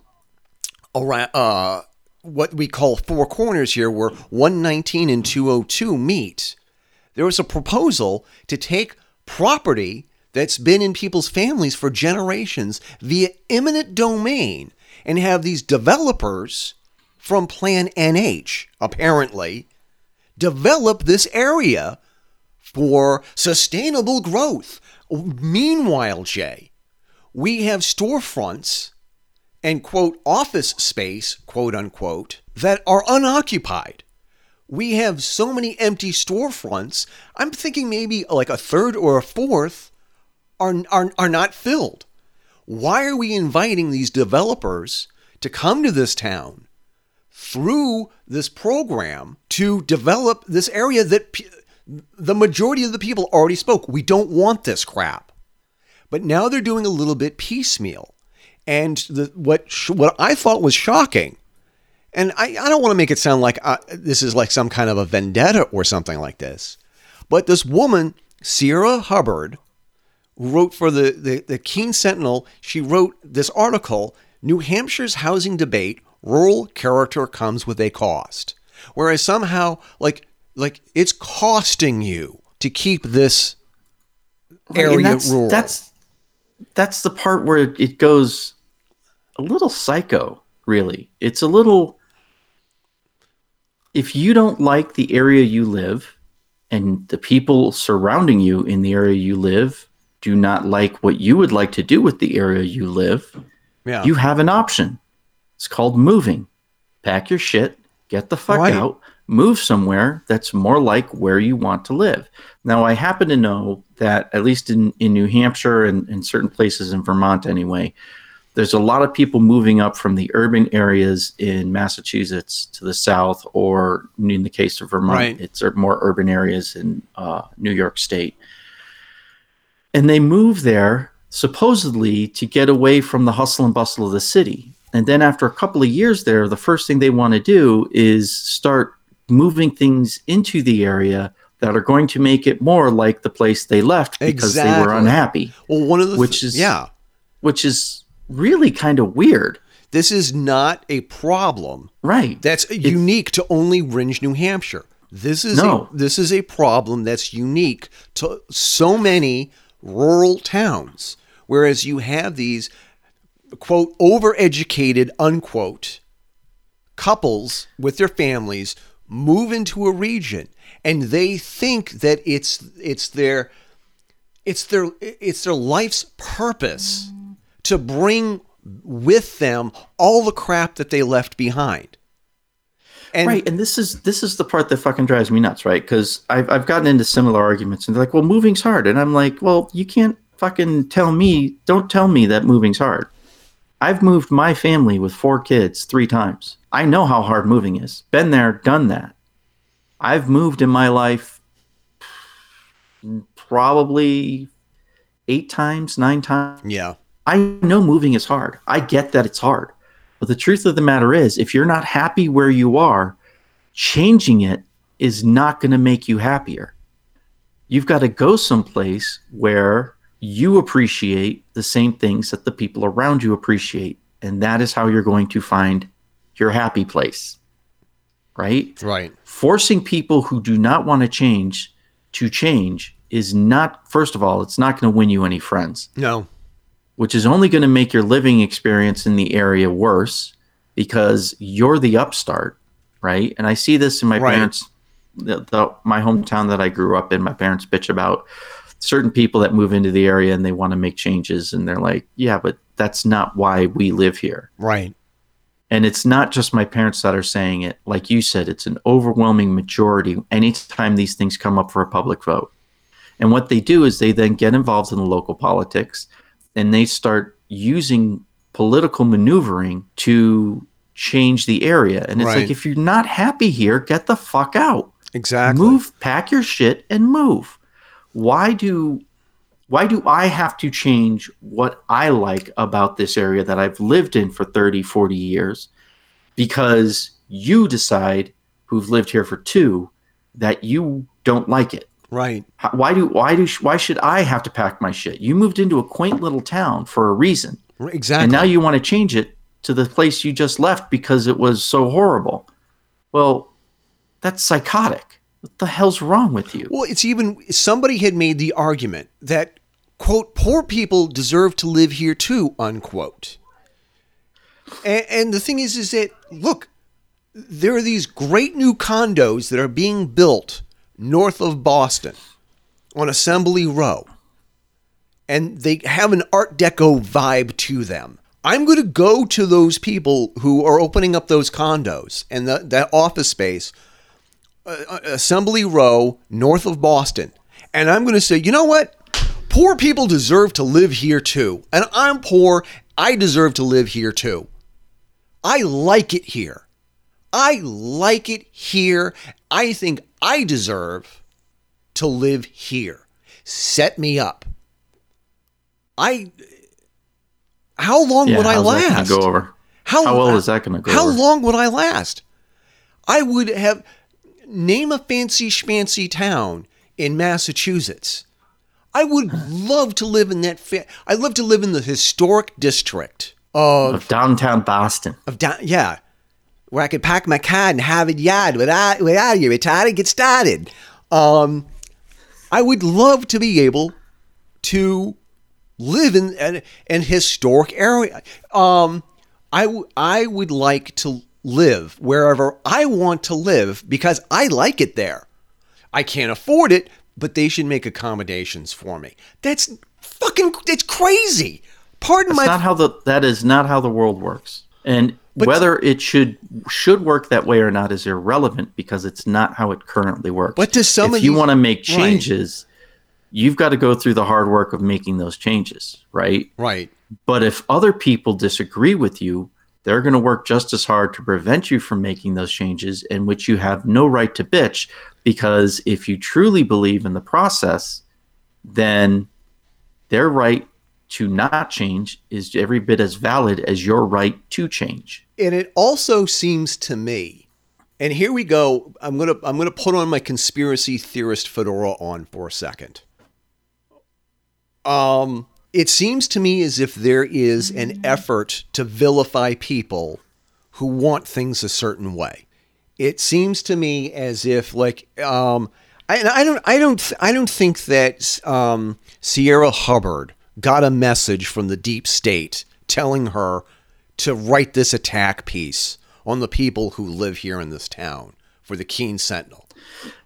around uh, what we call four corners here, where 119 and 202 meet. There was a proposal to take property that's been in people's families for generations via eminent domain and have these developers from Plan NH, apparently, develop this area for sustainable growth. Meanwhile, Jay, we have storefronts and quote office space, quote unquote, that are unoccupied. We have so many empty storefronts. I'm thinking maybe like a third or a fourth are, are, are not filled. Why are we inviting these developers to come to this town through this program to develop this area that the majority of the people already spoke? We don't want this crap. But now they're doing a little bit piecemeal. And the, what sh- what I thought was shocking, and I, I don't want to make it sound like uh, this is like some kind of a vendetta or something like this, but this woman, Sierra Hubbard, who wrote for the, the, the Keene Sentinel, she wrote this article New Hampshire's housing debate rural character comes with a cost. Whereas somehow, like, like it's costing you to keep this and area that's, rural. That's that's the part where it goes a little psycho. Really, it's a little. If you don't like the area you live, and the people surrounding you in the area you live do not like what you would like to do with the area you live, yeah. you have an option. It's called moving. Pack your shit, get the fuck Right. out, move somewhere that's more like where you want to live. Now, I happen to know that, at least in, in New Hampshire and in certain places in Vermont anyway, there's a lot of people moving up from the urban areas in Massachusetts to the south, or in the case of Vermont, Right. it's more urban areas in uh, New York State. And they move there supposedly to get away from the hustle and bustle of the city. And then after a couple of years there, the first thing they want to do is start moving things into the area that are going to make it more like the place they left because they were Exactly. unhappy, well, one of the which th- is- yeah. which is really kind of weird. This is not a problem Right. that's unique to only Rindge, New Hampshire. This is No. a, this is a problem that's unique to so many rural towns. Whereas you have these quote overeducated unquote couples with their families move into a region and they think that it's it's their it's their it's their life's purpose to bring with them all the crap that they left behind. And right, and this is this is the part that fucking drives me nuts, right? Because I've I've gotten into similar arguments, and they're like, "Well, moving's hard," and I'm like, "Well, you can't fucking tell me, don't tell me that moving's hard. I've moved my family with four kids three times. I know how hard moving is. Been there, done that. I've moved in my life probably eight times, nine times. yeah. I know moving is hard. I get that it's hard. But the truth of the matter is, if you're not happy where you are, changing it is not going to make you happier. You've got to go someplace where you appreciate the same things that the people around you appreciate. And that is how you're going to find your happy place. Right? Right. forcing people who do not want to change to change is not first of all it's not going to win you any friends No. Which is only going to make your living experience in the area worse because you're the upstart right and i see this in my Right. parents the, the, my hometown that i grew up in my parents bitch about certain people that move into the area and they want to make changes and they're like yeah but that's not why we live here Right. and it's not just my parents that are saying it. Like you said, it's an overwhelming majority anytime these things come up for a public vote. And what they do is they then get involved in the local politics and they start using political maneuvering to change the area. And it's Right. like, if you're not happy here, get the fuck out. Exactly. Move, pack your shit and move. Why do why do I have to change what I like about this area that I've lived in for 30, 40 years because you decide who've lived here for 2 that you don't like it. Right. How- Why do why do why should I have to pack my shit? You moved into a quaint little town for a reason. Exactly. And now you want to change it to the place you just left because it was so horrible. Well, that's psychotic. What the hell's wrong with you? Well, it's even somebody had made the argument that quote poor people deserve to live here too unquote. And, and the thing is, is that look, there are these great new condos that are being built north of Boston on Assembly Row, and they have an Art Deco vibe to them. I'm going to go to those people who are opening up those condos and the, that office space uh, Assembly Row, north of Boston. And I'm going to say, you know what? Poor people deserve to live here too. And I'm poor. I deserve to live here too. I like it here. I like it here. I think I deserve to live here. Set me up. I. How long Yeah, would I last? go over? How, How well is that gonna go How over? long would I last? I would have name a fancy schmancy town in Massachusetts. I would love to live in that. Fa- I'd love to live in the historic district of Of downtown Boston. of down. Yeah, where I could park my car in Harvard Yard without without you retarded get started. Um, I would love to be able to live in an, an historic area. Um, I w- I would like to live wherever I want to live because I like it there. I can't afford it, but they should make accommodations for me. That's fucking it's crazy. Pardon That's my not how the that is not how the world works. And But- whether it should should work that way or not is irrelevant because it's not how it currently works. But to some if you these- want to make Right. changes, you've got to go through the hard work of making those changes, right? right. But if other people disagree with you, they're going to work just as hard to prevent you from making those changes, in which you have no right to bitch. Because if you truly believe in the process, then their right to not change is every bit as valid as your right to change. And it also seems to me, and here we go. I'm gonna I'm gonna put on my conspiracy theorist fedora on for a second. Um, it seems to me as if there is an effort to vilify people who want things a certain way. It seems to me as if like um, I, I don't I don't I don't think that um, Sierra Hubbard got a message from the deep state telling her to write this attack piece on the people who live here in this town for the Keene Sentinel.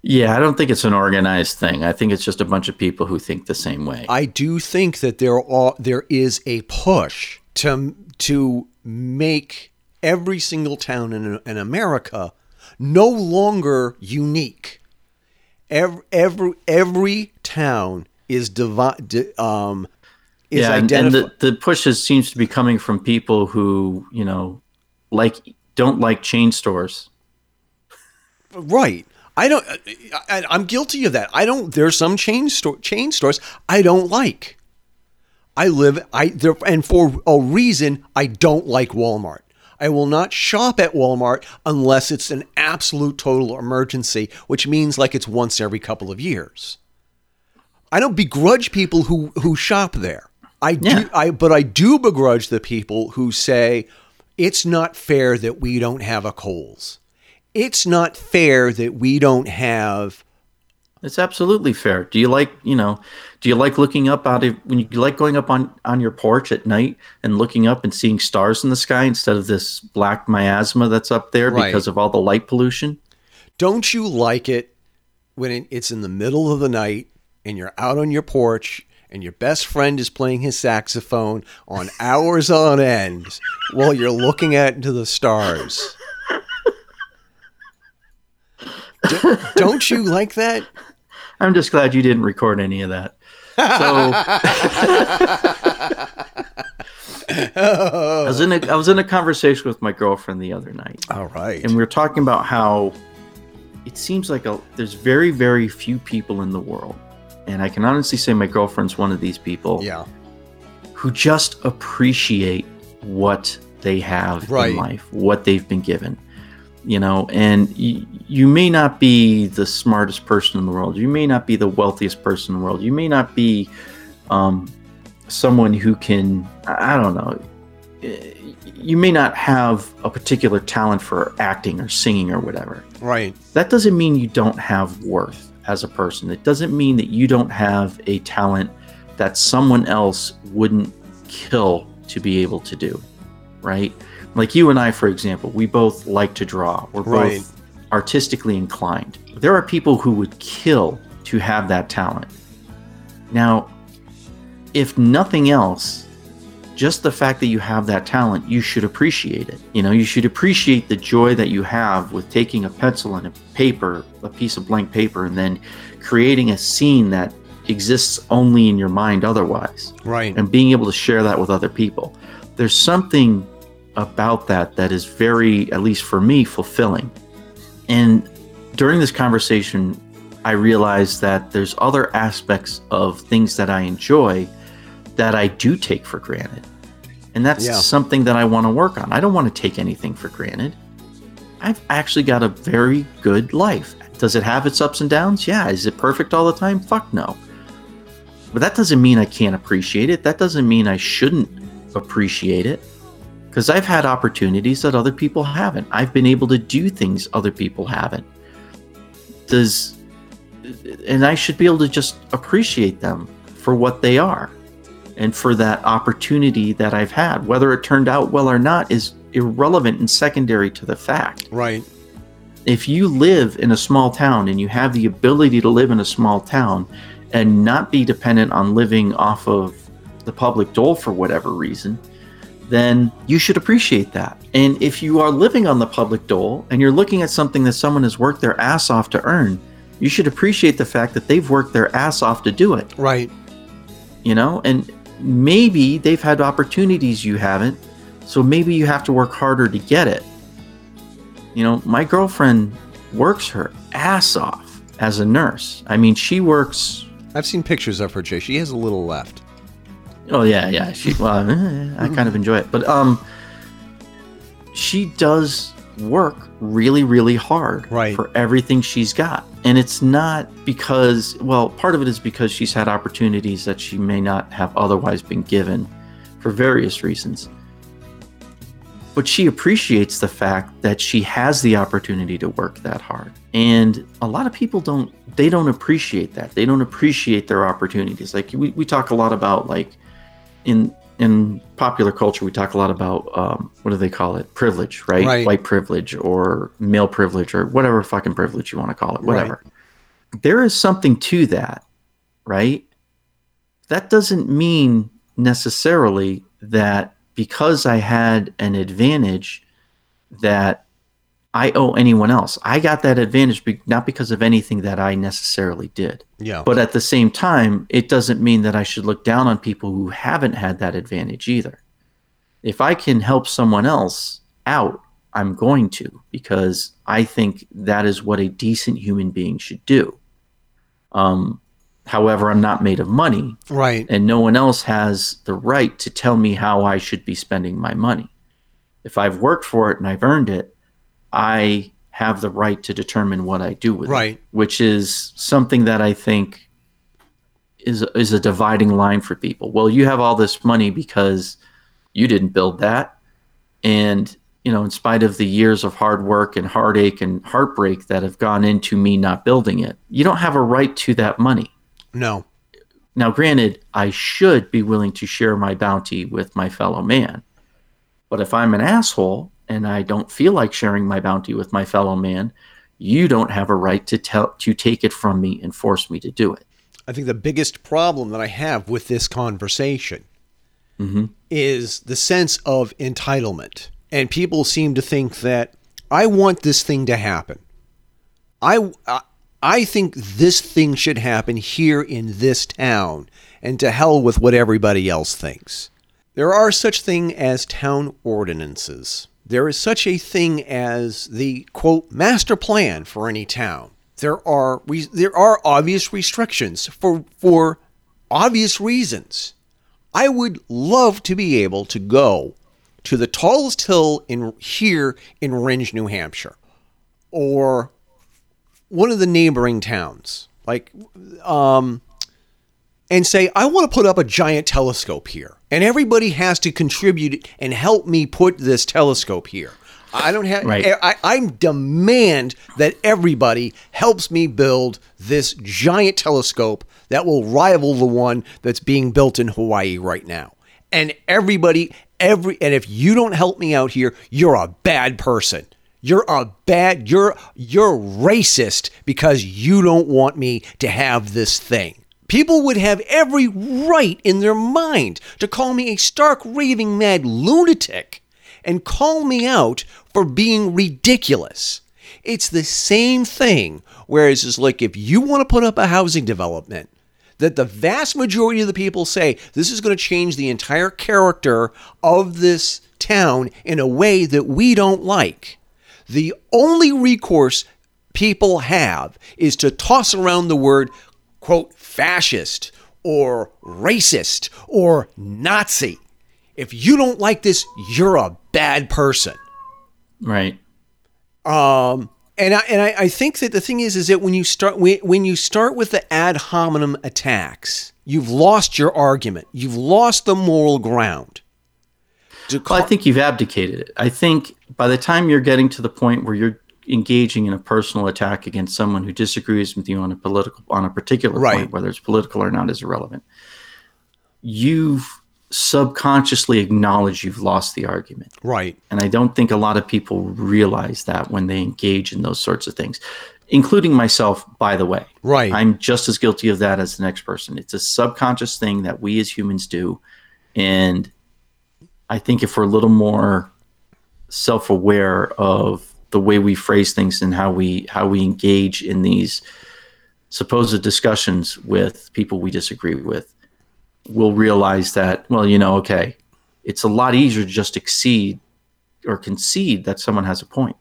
Yeah, I don't think it's an organized thing. I think it's just a bunch of people who think the same way. I do think that there are there is a push to to make every single town in, in America no longer unique. Every every, every town is divi- di- um is yeah, and, and the, the pushes seems to be coming from people who, you know, like don't like chain stores. Right. I don't. I, I'm guilty of that. I don't. There's some chain store chain stores I don't like. I live. I there and for a reason I don't like Walmart. I will not shop at Walmart unless it's an absolute total emergency, which means like it's once every couple of years. I don't begrudge people who who shop there. I do. I but I do begrudge the people who say it's not fair that we don't have a Kohl's. It's not fair that we don't have. It's absolutely fair. Do you like, you know, do you like looking up out of when you like going up on on your porch at night and looking up and seeing stars in the sky instead of this black miasma that's up there Right. because of all the light pollution? Don't you like it when it's in the middle of the night and you're out on your porch and your best friend is playing his saxophone on hours on end while you're looking out into the stars? D- don't you like that? I'm just glad you didn't record any of that. So I was in a I was in a conversation with my girlfriend the other night. All right. and we were talking about how it seems like a, there's very very few people in the world and i can honestly say my girlfriend's one of these people Yeah. who just appreciate what they have Right. in life what they've been given you know and y- you may not be the smartest person in the world you may not be the wealthiest person in the world you may not be um, someone who can i I don't know eh, you may not have a particular talent for acting or singing or whatever Right. that doesn't mean you don't have worth as a person. It doesn't mean that you don't have a talent that someone else wouldn't kill to be able to do, right? Like you and I, for example, we both like to draw. We're Right. both artistically inclined. There are people who would kill to have that talent. Now, if nothing else, just the fact that you have that talent, you should appreciate it. You know, you should appreciate the joy that you have with taking a pencil and a paper, a piece of blank paper, and then creating a scene that exists only in your mind otherwise, Right. and being able to share that with other people. There's something about that that is very, at least for me, fulfilling. And during this conversation, I realized that there's other aspects of things that I enjoy that I do take for granted. And that's Yeah. something that I want to work on. I don't want to take anything for granted. I've actually got a very good life. Does it have its ups and downs? Yeah. Is it perfect all the time? Fuck no. But that doesn't mean I can't appreciate it. That doesn't mean I shouldn't appreciate it. because I've had opportunities that other people haven't. I've been able to do things other people haven't. Does and I should be able to just appreciate them for what they are and for that opportunity that I've had. Whether it turned out well or not is irrelevant and secondary to the fact. Right. If you live in a small town and you have the ability to live in a small town and not be dependent on living off of the public dole for whatever reason, then you should appreciate that. And if you are living on the public dole and you're looking at something that someone has worked their ass off to earn, you should appreciate the fact that they've worked their ass off to do it. Right. You know, and maybe they've had opportunities you haven't, so maybe you have to work harder to get it. You know, my girlfriend works her ass off as a nurse. I mean, she works. I've seen pictures of her, Jay. She has a little left. Oh yeah, yeah. She well, I kind of enjoy it, but um, she does work really, really hard Right. for everything she's got, and it's not because well, part of it is because she's had opportunities that she may not have otherwise been given, for various reasons. But she appreciates the fact that she has the opportunity to work that hard. And a lot of people don't they don't appreciate that. They don't appreciate their opportunities. Like we, we talk a lot about like in in popular culture we talk a lot about um, what do they call it privilege right? Right. white privilege or male privilege or whatever fucking privilege you want to call it whatever there is something to that right that doesn't mean necessarily that because i had an advantage that i owe anyone else i got that advantage be- not because of anything that i necessarily did Yeah. but at the same time, it doesn't mean that I should look down on people who haven't had that advantage either. If I can help someone else out, I'm going to because I think that is what a decent human being should do. Um, however, I'm not made of money, right. and no one else has the right to tell me how I should be spending my money. If I've worked for it and I've earned it, I have the right to determine what I do with Right. it, which is something that I think is is a dividing line for people. Well, you have all this money because you didn't build that, and you know, in spite of the years of hard work and heartache and heartbreak that have gone into me not building it, you don't have a right to that money. No. Now, granted, I should be willing to share my bounty with my fellow man. But if I'm an asshole and I don't feel like sharing my bounty with my fellow man, you don't have a right to tell to take it from me and force me to do it. I think the biggest problem that I have with this conversation mm-hmm. is the sense of entitlement. And people seem to think that I want this thing to happen. I, I I think this thing should happen here in this town, and to hell with what everybody else thinks. There are such thing as town ordinances. There is such a thing as the quote master plan for any town. There are we there are obvious restrictions for for obvious reasons. I would love to be able to go to the tallest hill in here in Rindge, New Hampshire, or one of the neighboring towns, like um, and say, I want to put up a giant telescope here. And everybody has to contribute and help me put this telescope here. I don't have, Right. Eh, I, I demand that everybody helps me build this giant telescope that will rival the one that's being built in Hawaii right now. And everybody, every, and if you don't help me out here, you're a bad person. You're a bad, you're, you're racist because you don't want me to have this thing. People would have every right in their mind to call me a stark, raving mad lunatic and call me out for being ridiculous. It's the same thing. Whereas it's like if you want to put up a housing development, that the vast majority of the people say this is going to change the entire character of this town in a way that we don't like. The only recourse people have is to toss around the word, quote, fascist or racist or Nazi. If you don't like this, you're a bad person. Right. Um, and I, and I, I think that the thing is, is that when you start when, when you start with the ad hominem attacks, you've lost your argument. You've lost the moral ground. Well, I think you've abdicated it. I think by the time you're getting to the point where you're engaging in a personal attack against someone who disagrees with you on a political on a particular Right. point, whether it's political or not, is irrelevant. You've subconsciously acknowledge you've lost the argument. right. And I don't think a lot of people realize that when they engage in those sorts of things, including myself, by the way. Right. I'm just as guilty of that as the next person. It's a subconscious thing that we as humans do. And I think if we're a little more self aware of the way we phrase things and how we how we engage in these supposed discussions with people we disagree with, we'll realize that, well, you know, okay, it's a lot easier to just exceed or concede that someone has a point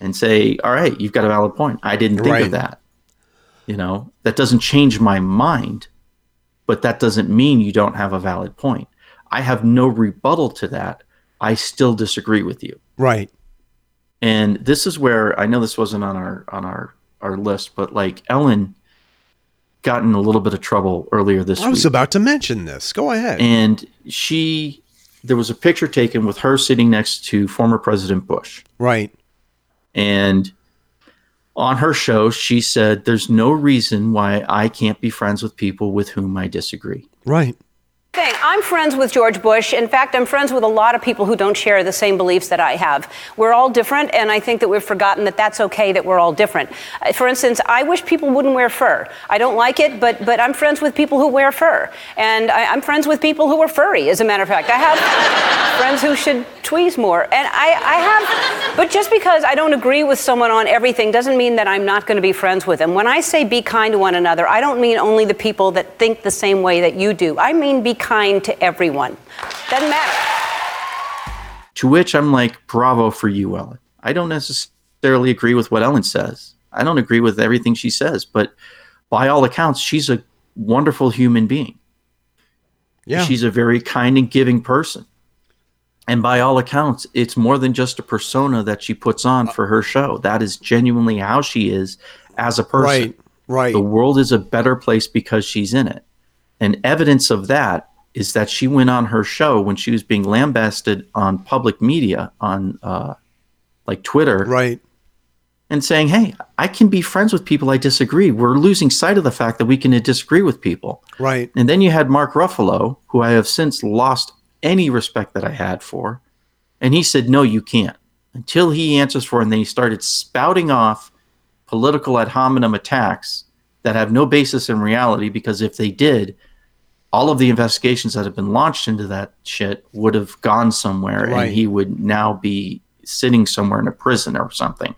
and say, all right, you've got a valid point. I didn't think Right. of that. You know, that doesn't change my mind, but that doesn't mean you don't have a valid point. I have no rebuttal to that. I still disagree with you. Right. And this is where I know this wasn't on our on our our list, but like Ellen got in a little bit of trouble earlier this week. I was about to mention this. Go ahead. and she there was a picture taken with her sitting next to former President Bush. right. And on her show, she said, There's no reason why I can't be friends with people with whom I disagree. Right. Thing. I'm friends with George Bush. In fact, I'm friends with a lot of people who don't share the same beliefs that I have. We're all different, and I think that we've forgotten that that's okay that we're all different. Uh, For instance, I wish people wouldn't wear fur. I don't like it, but but I'm friends with people who wear fur, and I, I'm friends with people who are furry. As a matter of fact, I have friends who should tweeze more, and I, I have. But just because I don't agree with someone on everything doesn't mean that I'm not going to be friends with them. When I say be kind to one another, I don't mean only the people that think the same way that you do. I mean be kind to everyone. Doesn't matter. To which I'm like, bravo for you, Ellen. I don't necessarily agree with what Ellen says. I don't agree with everything she says, but by all accounts, she's a wonderful human being. Yeah. She's a very kind and giving person. And by all accounts, it's more than just a persona that she puts on for her show. That is genuinely how she is as a person. Right. Right. The world is a better place because she's in it. And evidence of that is that she went on her show when she was being lambasted on public media, on uh, like Twitter, right. and saying, Hey, I can be friends with people I disagree. We're losing sight of the fact that we can disagree with people. Right. And then you had Mark Ruffalo, who I have since lost any respect that I had for. And he said, No, you can't. Until he answers for it. And then he started spouting off political ad hominem attacks that have no basis in reality because if they did, all of the investigations that have been launched into that shit would have gone somewhere Right. and he would now be sitting somewhere in a prison or something.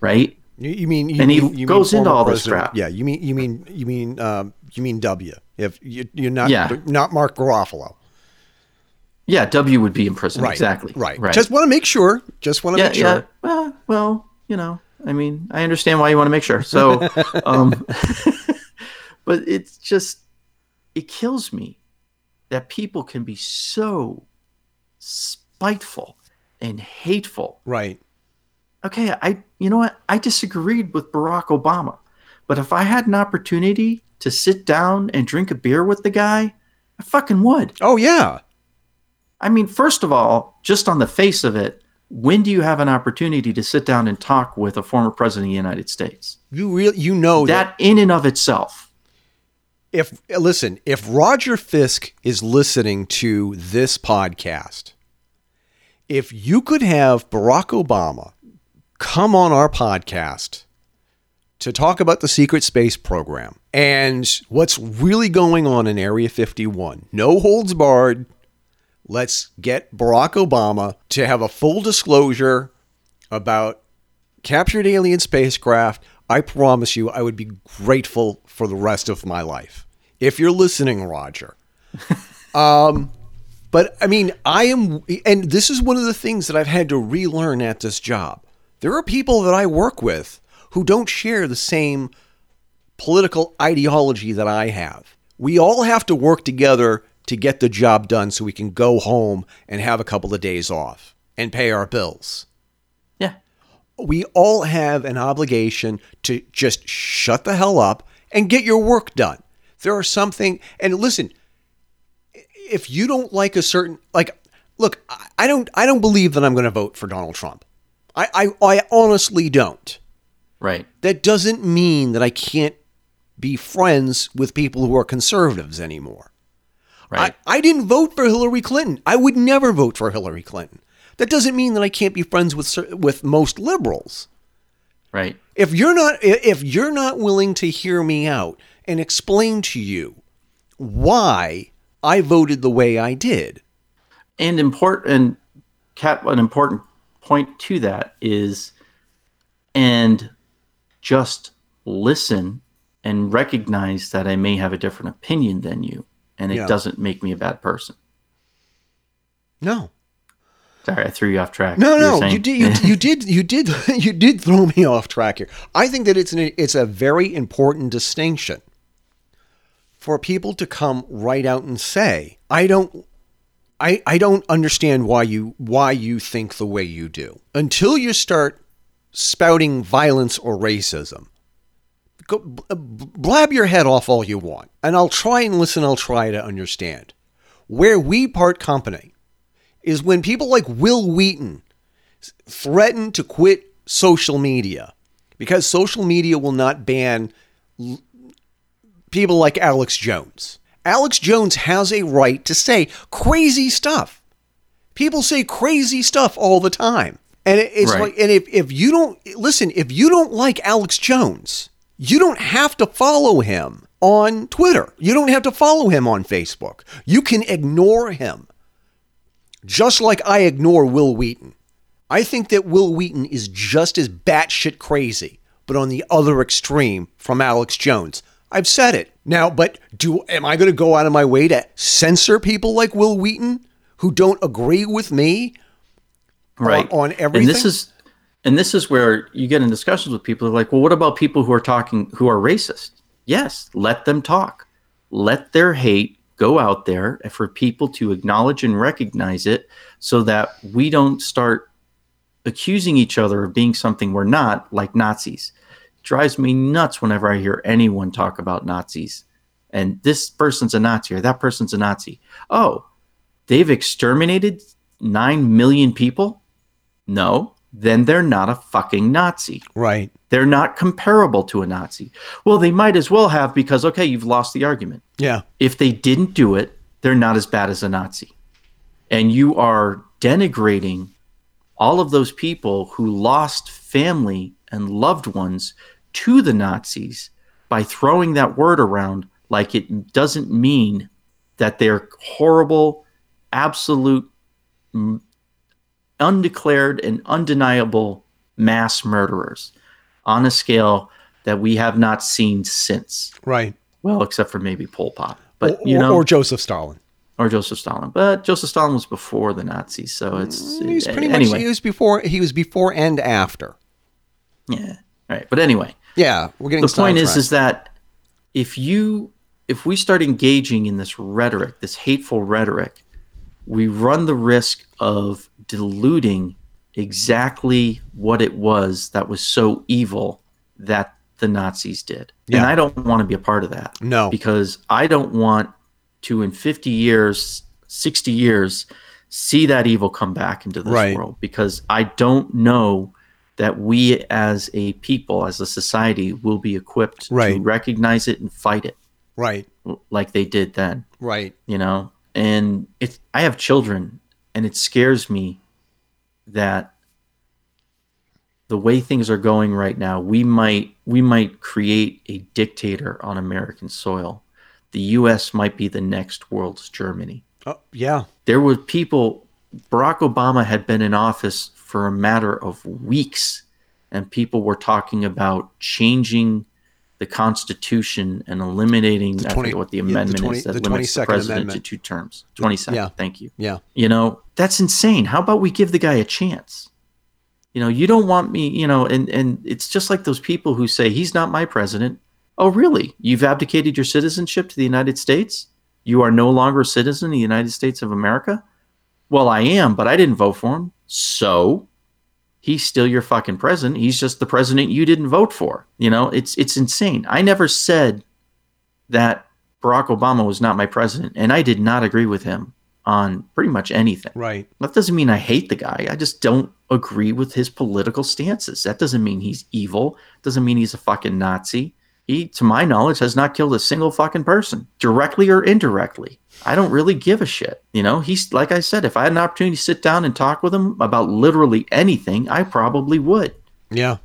Right? You, you mean you And he you goes into all this crap. Yeah, you mean you mean you mean um, you mean W. If you, you're not Yeah. not Mark Garofalo. Yeah, W would be in prison. Right. Exactly. Right. Right. Just want to make sure. Just want to yeah, make sure. yeah. Well, well, you know, I mean, I understand why you want to make sure. So, um, but it's just, it kills me that people can be so spiteful and hateful. Right. Okay, I, you know what? I disagreed with Barack Obama, but if I had an opportunity to sit down and drink a beer with the guy, I fucking would. Oh yeah. I mean, first of all, just on the face of it, when do you have an opportunity to sit down and talk with a former president of the United States? You real you know that, That in and of itself. If listen, if Roger Fisk is listening to this podcast, if you could have Barack Obama come on our podcast to talk about the secret space program and what's really going on in Area 51, no holds barred. Let's get Barack Obama to have a full disclosure about captured alien spacecraft. I promise you, I would be grateful for the rest of my life. If you're listening, Roger. um, but I mean, I am, and this is one of the things that I've had to relearn at this job. There are people that I work with who don't share the same political ideology that I have. We all have to work together to get the job done so we can go home and have a couple of days off and pay our bills. Yeah. We all have an obligation to just shut the hell up and get your work done. There are something, and listen, if you don't like a certain, like, look, I- don't I don't believe that I'm going to vote for Donald Trump. I, I I honestly don't. Right. That doesn't mean that I can't be friends with people who are conservatives anymore. Right. I, I didn't vote for Hillary Clinton. I would never vote for Hillary Clinton. That doesn't mean that I can't be friends with with most liberals. Right. If you're not if you're not willing to hear me out and explain to you why I voted the way I did. and important Kat, an important point to that is and just listen and recognize that I may have a different opinion than you and it Yeah. doesn't make me a bad person. No. Sorry, I threw you off track. No, no, saying- you did, you, you did, you did, you did throw me off track here. I think that it's an, it's a very important distinction for people to come right out and say, "I don't, I, I don't understand why you why you think the way you do." Until you start spouting violence or racism, go blab your head off all you want, and I'll try and listen. I'll try to understand. Where we part company is when people like Wil Wheaton threaten to quit social media because social media will not ban l- people like Alex Jones. Alex Jones has a right to say crazy stuff. People say crazy stuff all the time. And it- it's Right. like and if, if you don't listen, if you don't like Alex Jones, you don't have to follow him on Twitter. You don't have to follow him on Facebook. You can ignore him just like I ignore Wil Wheaton. I think that Wil Wheaton is just as batshit crazy, but on the other extreme from Alex Jones. I've said it. Now, but do am I going to go out of my way to censor people like Wil Wheaton who don't agree with me right on And everything? And this is and this is where you get in discussions with people like, well, what about people who are talking who are racist? Yes, let them talk. Let their hate go out there for people to acknowledge and recognize it so that we don't start accusing each other of being something we're not, like Nazis. It drives me nuts whenever I hear anyone talk about Nazis. And this person's a Nazi or that person's a Nazi. Oh, they've exterminated 9 million people? No, then they're not a fucking Nazi. right. They're not comparable to a Nazi. Well, they might as well have because, okay, you've lost the argument. Yeah. If they didn't do it, they're not as bad as a Nazi. And you are denigrating all of those people who lost family and loved ones to the Nazis by throwing that word around like it doesn't mean that they're horrible, absolute, undeclared, and undeniable mass murderers on a scale that we have not seen since. Right. Well, except for maybe Pol Pot, but or, you know, or Joseph Stalin. or Joseph Stalin. But Joseph Stalin was before the Nazis, so it's mm, He was pretty anyway. much he was before he was before and after. yeah, right. But anyway, Yeah, we're getting the point is, is that if you if we start engaging in this rhetoric, this hateful rhetoric, we run the risk of diluting exactly what it was that was so evil that the Nazis did. And I don't want to be a part of that. No. Because I don't want to in 50 years, 60 years see that evil come back into this Right. world because I don't know that we as a people, as a society, will be equipped Right. to recognize it and fight it right, like they did then right. you know and it's i have children and it scares me that the way things are going right now we might we might create a dictator on american soil. The us might be the next world's germany. Oh, yeah, there were people barack obama had been in office for a matter of weeks and people were talking about changing the constitution and eliminating I 20 forget what the yeah, the amendment 20 is that the limits the 22nd president amendment. to two terms. 22nd Yeah. thank you. Yeah. you know that's insane. How about we give the guy a chance? You know you don't want me you know and and it's just like those people who say he's not my president. Oh really? You've abdicated your citizenship to the united states? You are no longer a citizen of the united states of america? Well i am but i didn't vote for him. So he's still your fucking president he's just the president you didn't vote for you know it's it's insane i never said that barack obama was not my president and i did not agree with him on pretty much anything. Right. That doesn't mean I hate the guy. I just don't agree with his political stances. That doesn't mean he's evil. Doesn't mean he's a fucking Nazi. He, to my knowledge, has not killed a single fucking person, directly or indirectly. I don't really give a shit. You know, he's like I said, if I had an opportunity to sit down and talk with him about literally anything, I probably would. Yeah.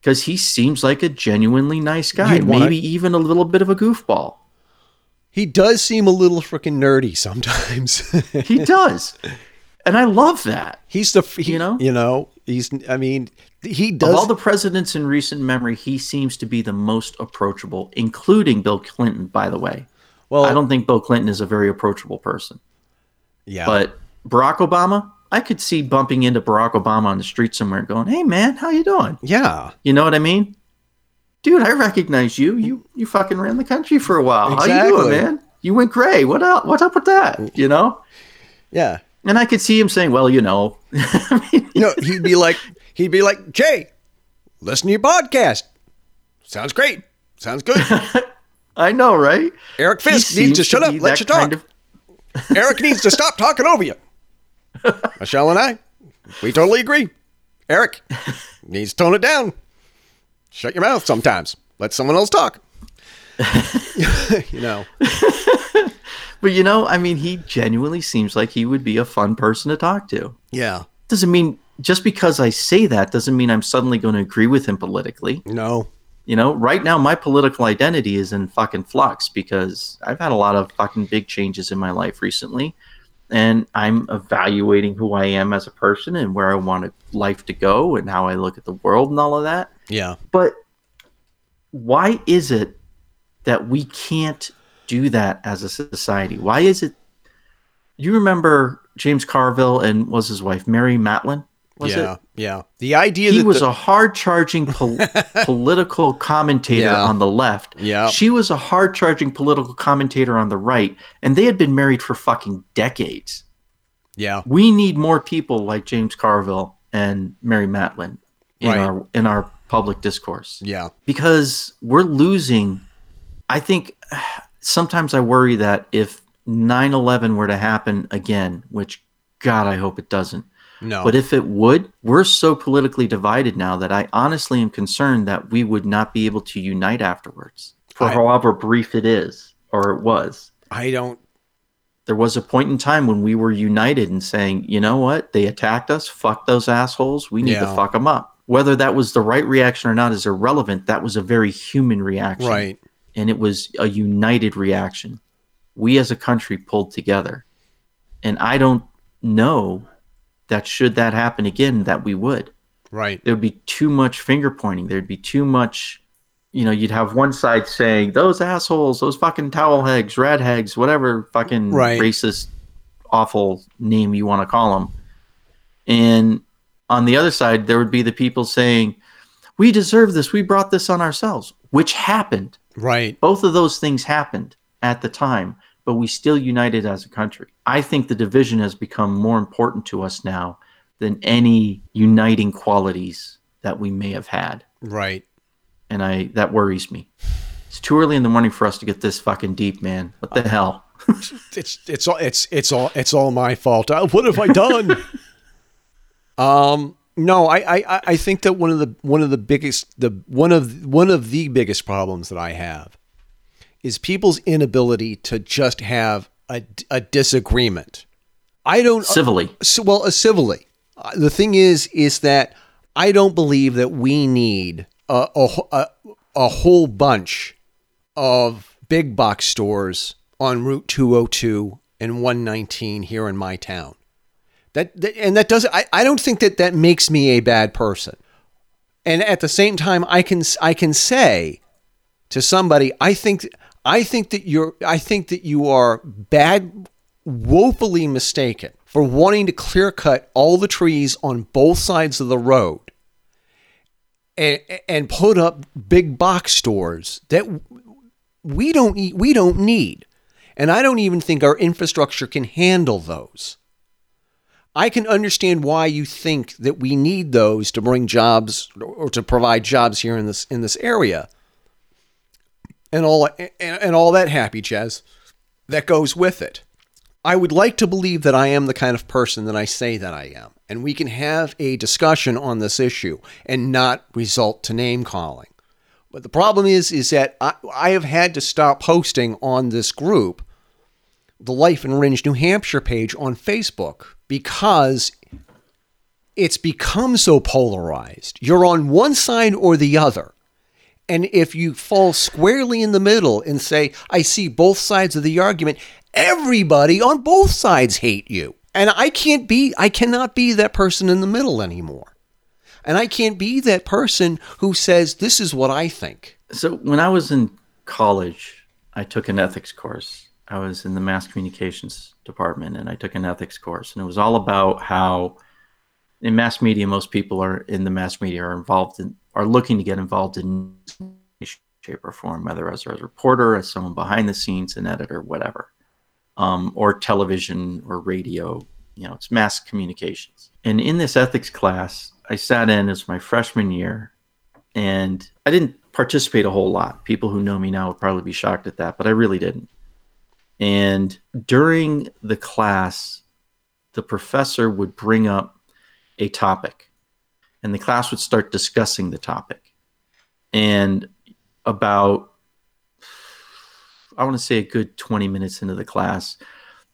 Because he seems like a genuinely nice guy, You'd wanna- maybe even a little bit of a goofball. He does seem a little freaking nerdy sometimes. He does. and I love that. he's the he, You know? you know he's I mean he does. Of all the presidents in recent memory, he seems to be the most approachable, including Bill Clinton, by the way. well I don't think Bill Clinton is a very approachable person. yeah But Barack Obama, I could see bumping into Barack Obama on the street somewhere and going, "Hey man, how you doing?" yeah You know what I mean? Dude, I recognize you. You you fucking ran the country for a while. How you Exactly. doing, man? You went gray. What up? What's up with that? You know? yeah And I could see him saying, "Well, you know." I mean, you know he'd be like he'd be like Jay listen to your podcast. Sounds great. Sounds good. I know, right? Eric Fisk needs to shut up. let you talk of- Eric needs to stop talking over you. Michelle and I we totally agree. Eric needs to tone it down. Shut your mouth sometimes. Let someone else talk. You know But you know, I mean, he genuinely seems like he would be a fun person to talk to. yeah Doesn't mean just because I say that doesn't mean I'm suddenly going to agree with him politically. no You know, right now my political identity is in fucking flux because I've had a lot of fucking big changes in my life recently. And I'm evaluating who I am as a person and where I want life to go and how I look at the world and all of that. yeah But why is it that we can't do that as a society? Why is it? You remember James Carville and was his wife Mary Matalin? Was yeah it? yeah the idea He that was the- a hard-charging pol- political commentator Yeah. on the left. Yeah. She was a hard-charging political commentator on the right, and they had been married for fucking decades. yeah We need more people like James Carville and Mary Matalin in Right. our in our public discourse yeah because we're losing. I think sometimes I worry that if 9 11 were to happen again, which God, I hope it doesn't. no But if it would, we're so politically divided now that I honestly am concerned that we would not be able to unite afterwards for I- however brief it is or it was. I don't There was a point in time when we were united and saying, you know what, they attacked us, fuck those assholes, we need Yeah. to fuck them up. Whether that was the right reaction or not is irrelevant. That was a very human reaction right and it was a united reaction. We as a country pulled together. And I don't know that should that happen again, that we would. right There'd be too much finger pointing. There'd be too much, you know, you'd have one side saying, those assholes, those fucking towel hags, red hags, whatever fucking Right. racist, awful name you want to call them. And on the other side, there would be the people saying, we deserve this. We brought this on ourselves, which happened right both of those things happened at the time, but we still united as a country. I think the division has become more important to us now than any uniting qualities that we may have had. right And I that worries me. It's too early in the morning for us to get this fucking deep, man. What the hell? it's it's all it's it's all it's all my fault. Uh, what have I done? um, no, I, I I think that one of the one of the biggest the one of one of the biggest problems that I have is people's inability to just have a, a disagreement. I don't Civilly. so, well, uh, civilly. Uh, the thing is, is that I don't believe that we need a, a, a, a whole bunch of big box stores on Route 202 and 119 here in my town. That, that and that doesn't. I, I don't think that that makes me a bad person. And at the same time, I can I can say to somebody, I think I think that you're I think that you are bad, woefully mistaken for wanting to clear cut all the trees on both sides of the road and and put up big box stores that we don't we don't need. And I don't even think our infrastructure can handle those. I can understand why you think that we need those to bring jobs or to provide jobs here in this in this area. And all and, and all that happy jazz that goes with it. I would like to believe that I am the kind of person that I say that I am, and we can have a discussion on this issue and not result to name calling. But the problem is, is that I, I have had to stop posting on this group, the Life in Rindge, New Hampshire page on Facebook, because it's become so polarized. You're on one side or the other. And if you fall squarely in the middle and say, I see both sides of the argument, everybody on both sides hate you. And I can't be, I cannot be that person in the middle anymore. And I can't be that person who says, this is what I think. So when I was in college, I took an ethics course. I was in the mass communications department and I took an ethics course. And it was all about how in mass media, most people are in the mass media are involved in, are looking to get involved in shape or form, whether as a reporter, as someone behind the scenes, an editor, whatever, um, or television or radio. You know, it's mass communications. And in this ethics class, I sat in as my freshman year, and I didn't participate a whole lot. People who know me now would probably be shocked at that, but I really didn't. And during the class, the professor would bring up a topic, and the class would start discussing the topic. And about, I want to say a good 20 minutes into the class,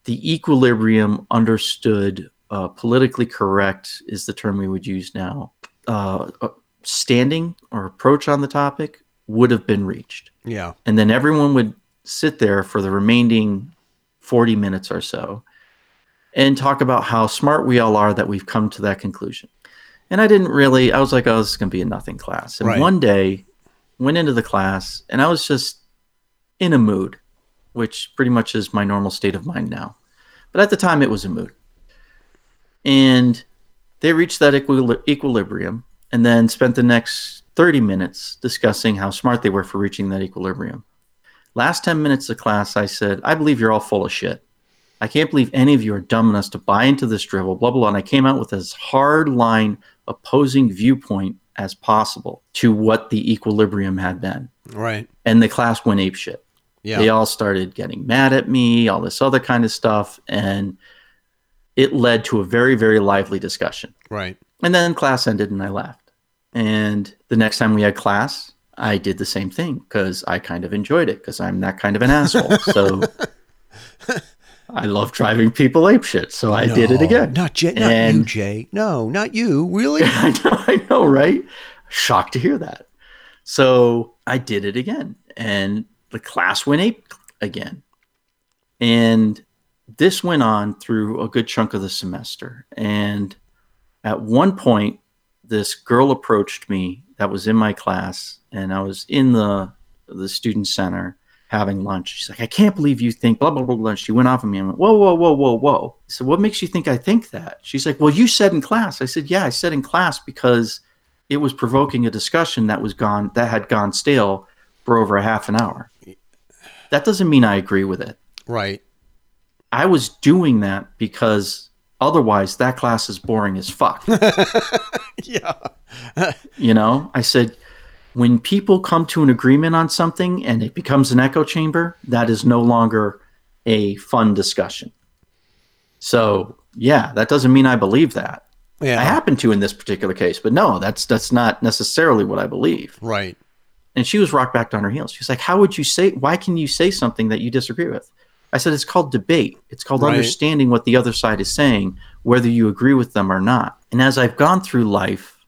the equilibrium understood uh, politically correct is the term we would use now. Uh, uh, standing or approach on the topic would have been reached. Yeah. And then everyone would sit there for the remaining 40 minutes or so and talk about how smart we all are that we've come to that conclusion. And I didn't really, I was like, oh, this is going to be a nothing class. And Right. one day, went into the class and I was just in a mood, which pretty much is my normal state of mind now. But at the time, it was a mood. And they reached that equil- equilibrium and then spent the next 30 minutes discussing how smart they were for reaching that equilibrium. Last 10 minutes of class, I said, I believe you're all full of shit. I can't believe any of you are dumb enough to buy into this drivel, blah, blah, blah. And I came out with as hard line opposing viewpoint as possible to what the equilibrium had been. Right. And the class went ape shit. Yeah. They all started getting mad at me, all this other kind of stuff. And it led to a very, very lively discussion. Right. And then class ended and I left. And the next time we had class, I did the same thing because I kind of enjoyed it because I'm that kind of an asshole. So I love driving people apeshit. So I did it again. Not Jay. Not you, Jay. No, not you. Really? I know, I know, right? Shocked to hear that. So I did it again, and the class went ape again. And this went on through a good chunk of the semester. And at one point, this girl approached me that was in my class, and I was in the the student center having lunch. She's like, I can't believe you think blah blah blah blah. She went off on me. I went, whoa, whoa, whoa, whoa, whoa. I said, what makes you think I think that? She's like, well, you said in class. I said, yeah, I said in class because it was provoking a discussion that was gone that had gone stale for over a half an hour. That doesn't mean I agree with it. Right. I was doing that because otherwise that class is boring as fuck. Yeah. You know, I said, when people come to an agreement on something and it becomes an echo chamber, that is no longer a fun discussion. So, yeah, that doesn't mean I believe that. Yeah. I happen to in this particular case, but no, that's that's not necessarily what I believe. Right. And she was rocked back on her heels. She's like, "How would you say? Why can you say something that you disagree with?" I said, "It's called debate. It's called Right. understanding what the other side is saying, whether you agree with them or not." And as I've gone through life,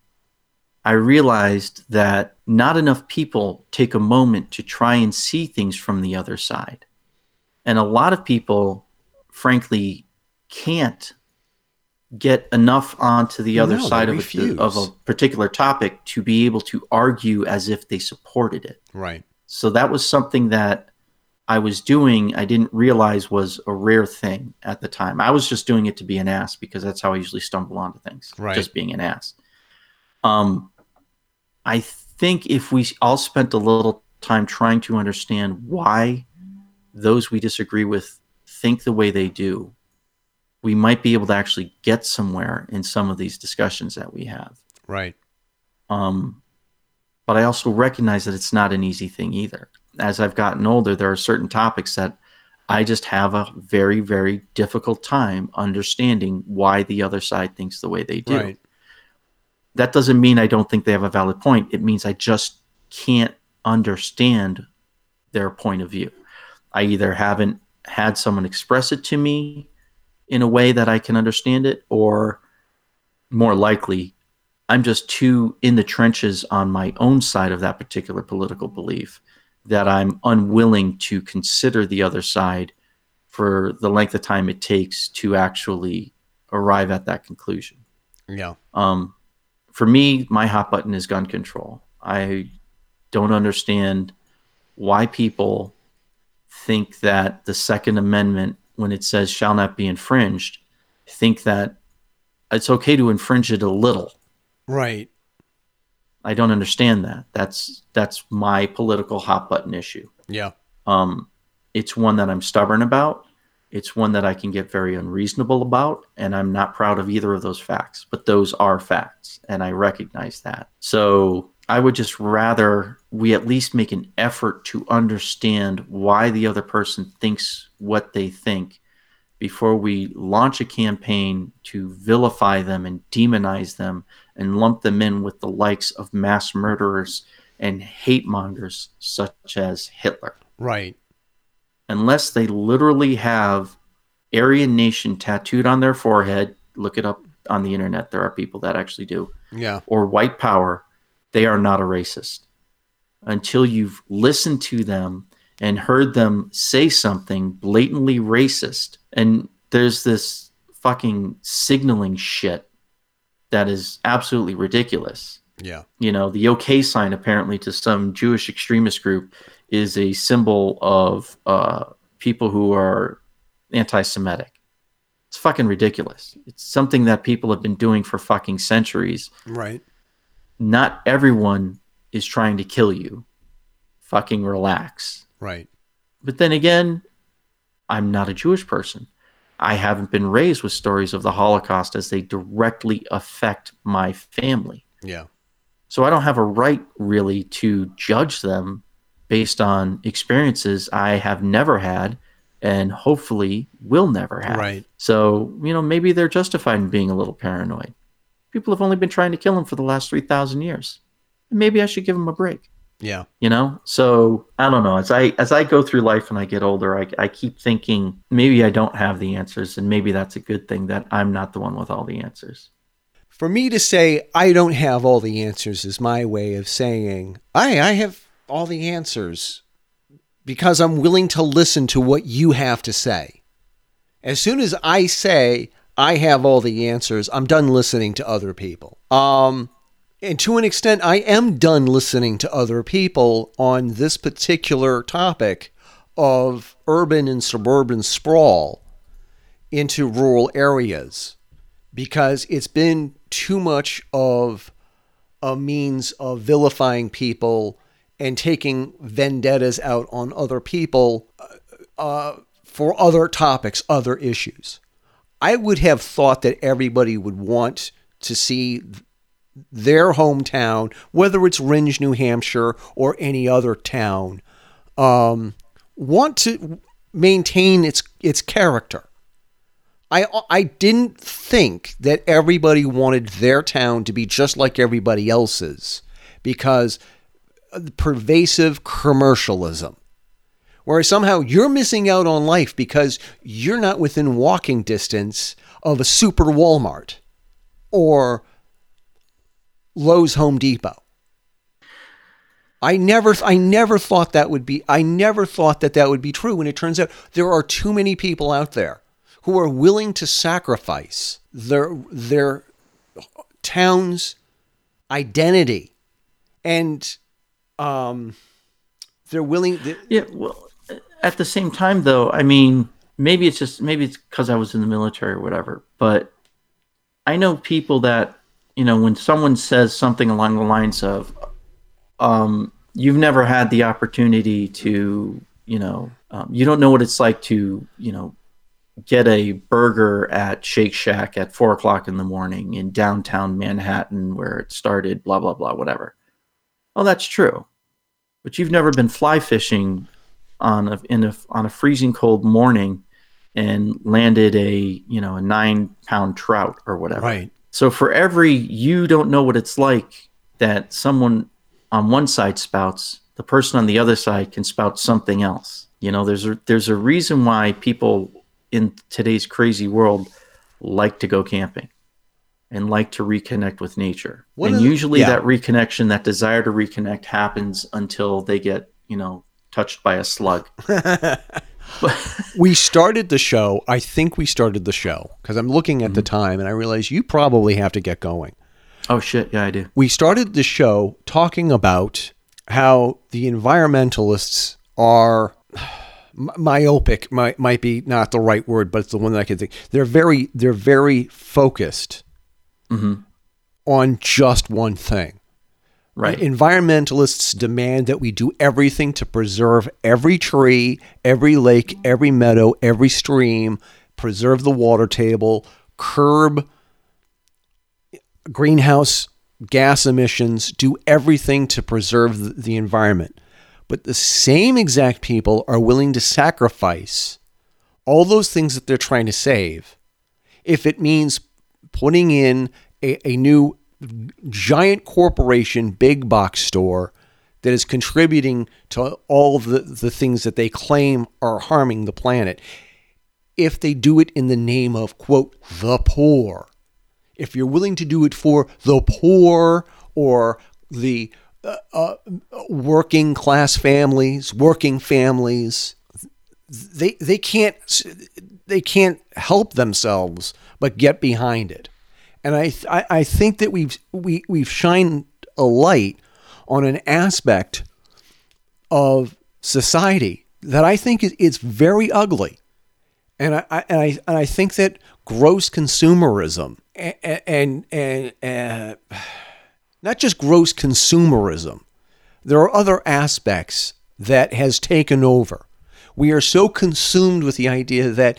I realized that not enough people take a moment to try and see things from the other side. And a lot of people, frankly, can't get enough onto the other No, side of a, of a particular topic to be able to argue as if they supported it. Right. So that was something that I was doing, I didn't realize was a rare thing at the time. I was just doing it to be an ass because that's how I usually stumble onto things. Right. Just being an ass. Um I think if we all spent a little time trying to understand why those we disagree with think the way they do, we might be able to actually get somewhere in some of these discussions that we have. Right. Um, but I also recognize that it's not an easy thing either. As I've gotten older, there are certain topics that I just have a very, very difficult time understanding why the other side thinks the way they do. Right. That doesn't mean I don't think they have a valid point. It means I just can't understand their point of view. I either haven't had someone express it to me in a way that I can understand it, or more likely, I'm just too in the trenches on my own side of that particular political belief that I'm unwilling to consider the other side for the length of time it takes to actually arrive at that conclusion. Yeah. Um, for me, my hot button is gun control. I don't understand why people think that the Second Amendment, when it says shall not be infringed, think that it's okay to infringe it a little. Right. I don't understand that. That's that's my political hot button issue. Yeah. Um, it's one that I'm stubborn about. It's one that I can get very unreasonable about, and I'm not proud of either of those facts. But those are facts, and I recognize that. So I would just rather we at least make an effort to understand why the other person thinks what they think before we launch a campaign to vilify them and demonize them and lump them in with the likes of mass murderers and hate mongers such as Hitler. Right. Unless they literally have Aryan Nation tattooed on their forehead, look it up on the internet. There are people that actually do. Yeah. Or white power, they are not a racist. Until you've listened to them and heard them say something blatantly racist. And there's this fucking signaling shit that is absolutely ridiculous. Yeah. You know, the OK sign apparently to some Jewish extremist group is a symbol of uh, people who are anti Semitic. It's fucking ridiculous. It's something that people have been doing for fucking centuries. Right. Not everyone is trying to kill you. Fucking relax. Right. But then again, I'm not a Jewish person. I haven't been raised with stories of the Holocaust as they directly affect my family. Yeah. So I don't have a right really to judge them based on experiences I have never had and hopefully will never have. Right. So, you know, maybe they're justified in being a little paranoid. People have only been trying to kill him for the last 3,000 years. Maybe I should give him a break Yeah. you know so i don't know as i as i go through life and i get older I, I keep thinking maybe i don't have the answers and maybe that's a good thing that i'm not the one with all the answers For me to say I don't have all the answers is my way of saying I I have all the answers because I'm willing to listen to what you have to say. As soon as I say I have all the answers, I'm done listening to other people. Um and to an extent I am done listening to other people on this particular topic of urban and suburban sprawl into rural areas because it's been too much of a means of vilifying people and taking vendettas out on other people uh, for other topics, other issues. I would have thought that everybody would want to see their hometown, whether it's Rindge, New Hampshire, or any other town, um, want to maintain its its character. I I didn't think that everybody wanted their town to be just like everybody else's because pervasive commercialism. Where somehow you're missing out on life because you're not within walking distance of a super Walmart or Lowe's Home Depot. I never I never thought that would be I never thought that that would be true and it turns out there are too many people out there who are willing to sacrifice their their town's identity and um they're willing yeah well at the same time though i mean maybe it's just maybe it's because i was in the military or whatever but i know people that you know when someone says something along the lines of um you've never had the opportunity to you know um, you don't know what it's like to you know get a burger at Shake Shack at four o'clock in the morning in downtown Manhattan where it started, blah, blah, blah, whatever. Well, that's true. But you've never been fly fishing on a in a on a freezing cold morning and landed a you know a nine pound trout or whatever. Right. So for every you don't know what it's like that someone on one side spouts, the person on the other side can spout something else. You know, there's a there's a reason why people in today's crazy world like to go camping and like to reconnect with nature. What and the- usually yeah. that reconnection, that desire to reconnect happens until they get, you know, touched by a slug. we started the show. I think we started the show because I'm looking at the Mm-hmm. time and I realize you probably have to get going. Oh shit, yeah, I do. We started the show talking about how the environmentalists are myopic. Might might be not the right word, but it's the one that I can think. They're very they're very focused Mm-hmm. on just one thing. Right. Environmentalists demand that we do everything to preserve every tree, every lake, every meadow, every stream, preserve the water table, curb greenhouse gas emissions, do everything to preserve the, the environment. But the same exact people are willing to sacrifice all those things that they're trying to save if it means putting in a, a new giant corporation, big box store that is contributing to all of the, the things that they claim are harming the planet. If they do it in the name of, quote, the poor, if you're willing to do it for the poor or the uh, uh, working class families, working families, they they can't they can't help themselves but get behind it. And I I, I think that we've we we've shined a light on an aspect of society that I think is it's very ugly. And I, I and I and I think that gross consumerism and and, and uh, not just gross consumerism, there are other aspects that has taken over. We are so consumed with the idea that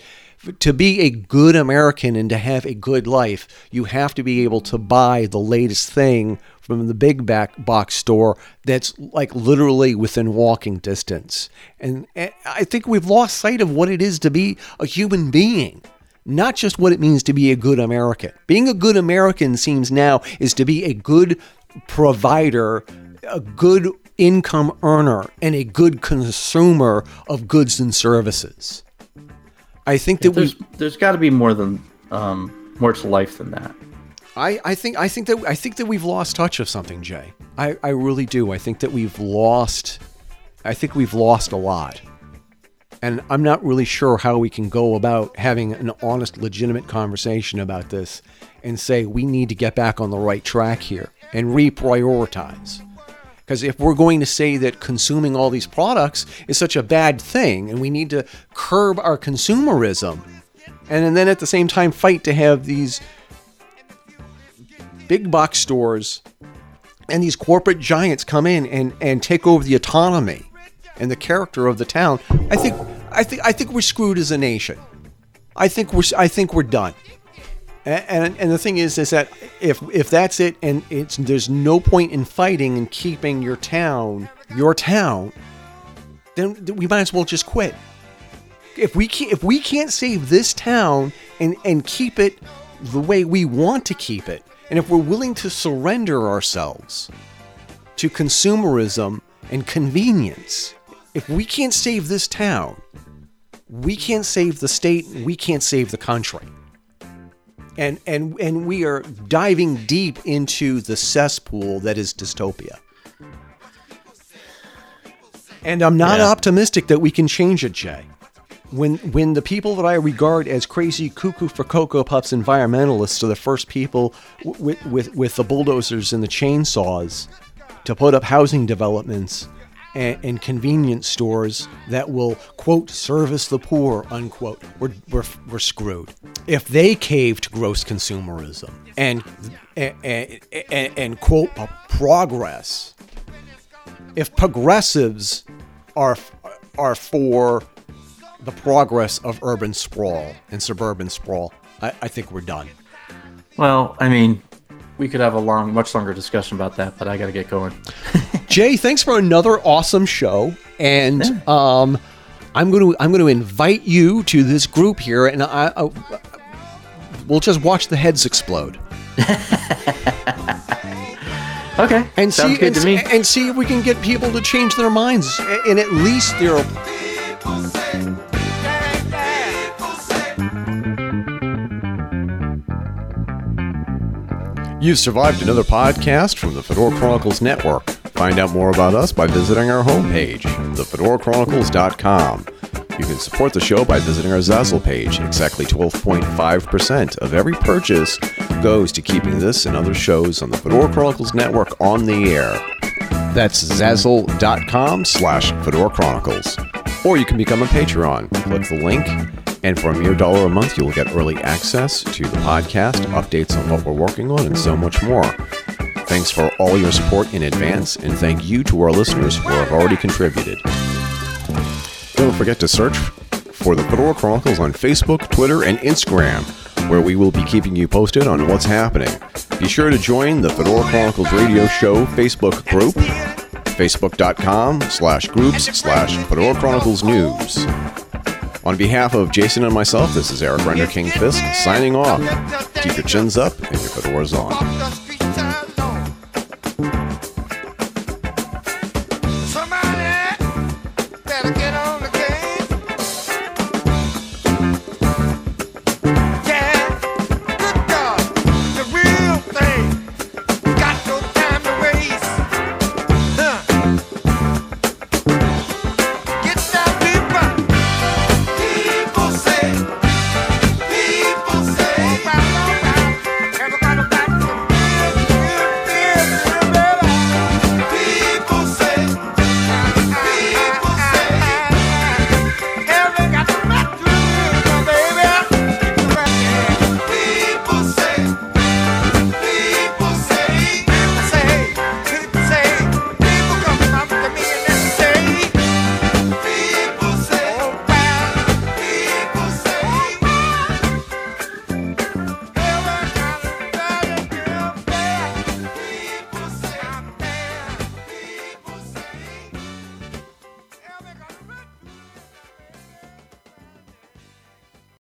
to be a good American and to have a good life, you have to be able to buy the latest thing from the big back box store that's like literally within walking distance. And, and I think we've lost sight of what it is to be a human being not just what it means to be a good American. Being a good American seems now is to be a good provider, a good income earner, and a good consumer of goods and services. I think that There's we there's got to be more than um, more to life than that. I, I think I think that I think that we've lost touch of something, Jay. I, I really do. I think that we've lost I think we've lost a lot. And I'm not really sure how we can go about having an honest, legitimate conversation about this and say we need to get back on the right track here and reprioritize. Because if we're going to say that consuming all these products is such a bad thing and we need to curb our consumerism, and then at the same time fight to have these big box stores and these corporate giants come in and, and take over the autonomy and the character of the town, I think I think I think we're screwed as a nation. I think we're I think we're done. And, and, the thing is, is that if if that's it, and it's there's no point in fighting and keeping your town your town, then we might as well just quit. If we can't, if we can't save this town and and keep it the way we want to keep it, and if we're willing to surrender ourselves to consumerism and convenience, if we can't save this town, we can't save the state, we can't save the country and and and we are diving deep into the cesspool that is dystopia. And I'm not Yeah. optimistic that we can change it, Jay. When when the people that I regard as crazy cuckoo for cocoa puffs environmentalists are the first people w- with with with the bulldozers and the chainsaws to put up housing developments and, and convenience stores that will quote service the poor unquote. We're, we're, we're screwed. If they cave to gross consumerism and and, and, and quote progress if progressives are are for the progress of urban sprawl and suburban sprawl I, I think we're done. Well, I mean, we could have a long, much longer discussion about that, but I got to get going. Jay, thanks for another awesome show. And um, I'm going to I'm going to invite you to this group here, and I, I we'll just watch the heads explode. Okay. and Sounds see good and, to see- me. and see if we can get people to change their minds and at least they're You've survived another podcast from the Fedora Chronicles Network. Find out more about us by visiting our homepage, thefedorachronicles.com. You can support the show by visiting our Zazzle page. Exactly 12.5% of every purchase goes to keeping this and other shows on the Fedora Chronicles Network on the air. That's zazzle.com slash Fedora Chronicles. Or you can become a Patreon. Click the link, and for a mere dollar a month, you'll get early access to the podcast, updates on what we're working on, and so much more. Thanks for all your support in advance, and thank you to our listeners who have already contributed. Don't forget to search for the Fedora Chronicles on Facebook, Twitter, and Instagram, where we will be keeping you posted on what's happening. Be sure to join the Fedora Chronicles Radio Show Facebook group, facebook.com slash groups slash Fedora Chronicles News. On behalf of Jason and myself, this is Eric Renderking Fisk signing off. Keep your chins up and your fedoras on.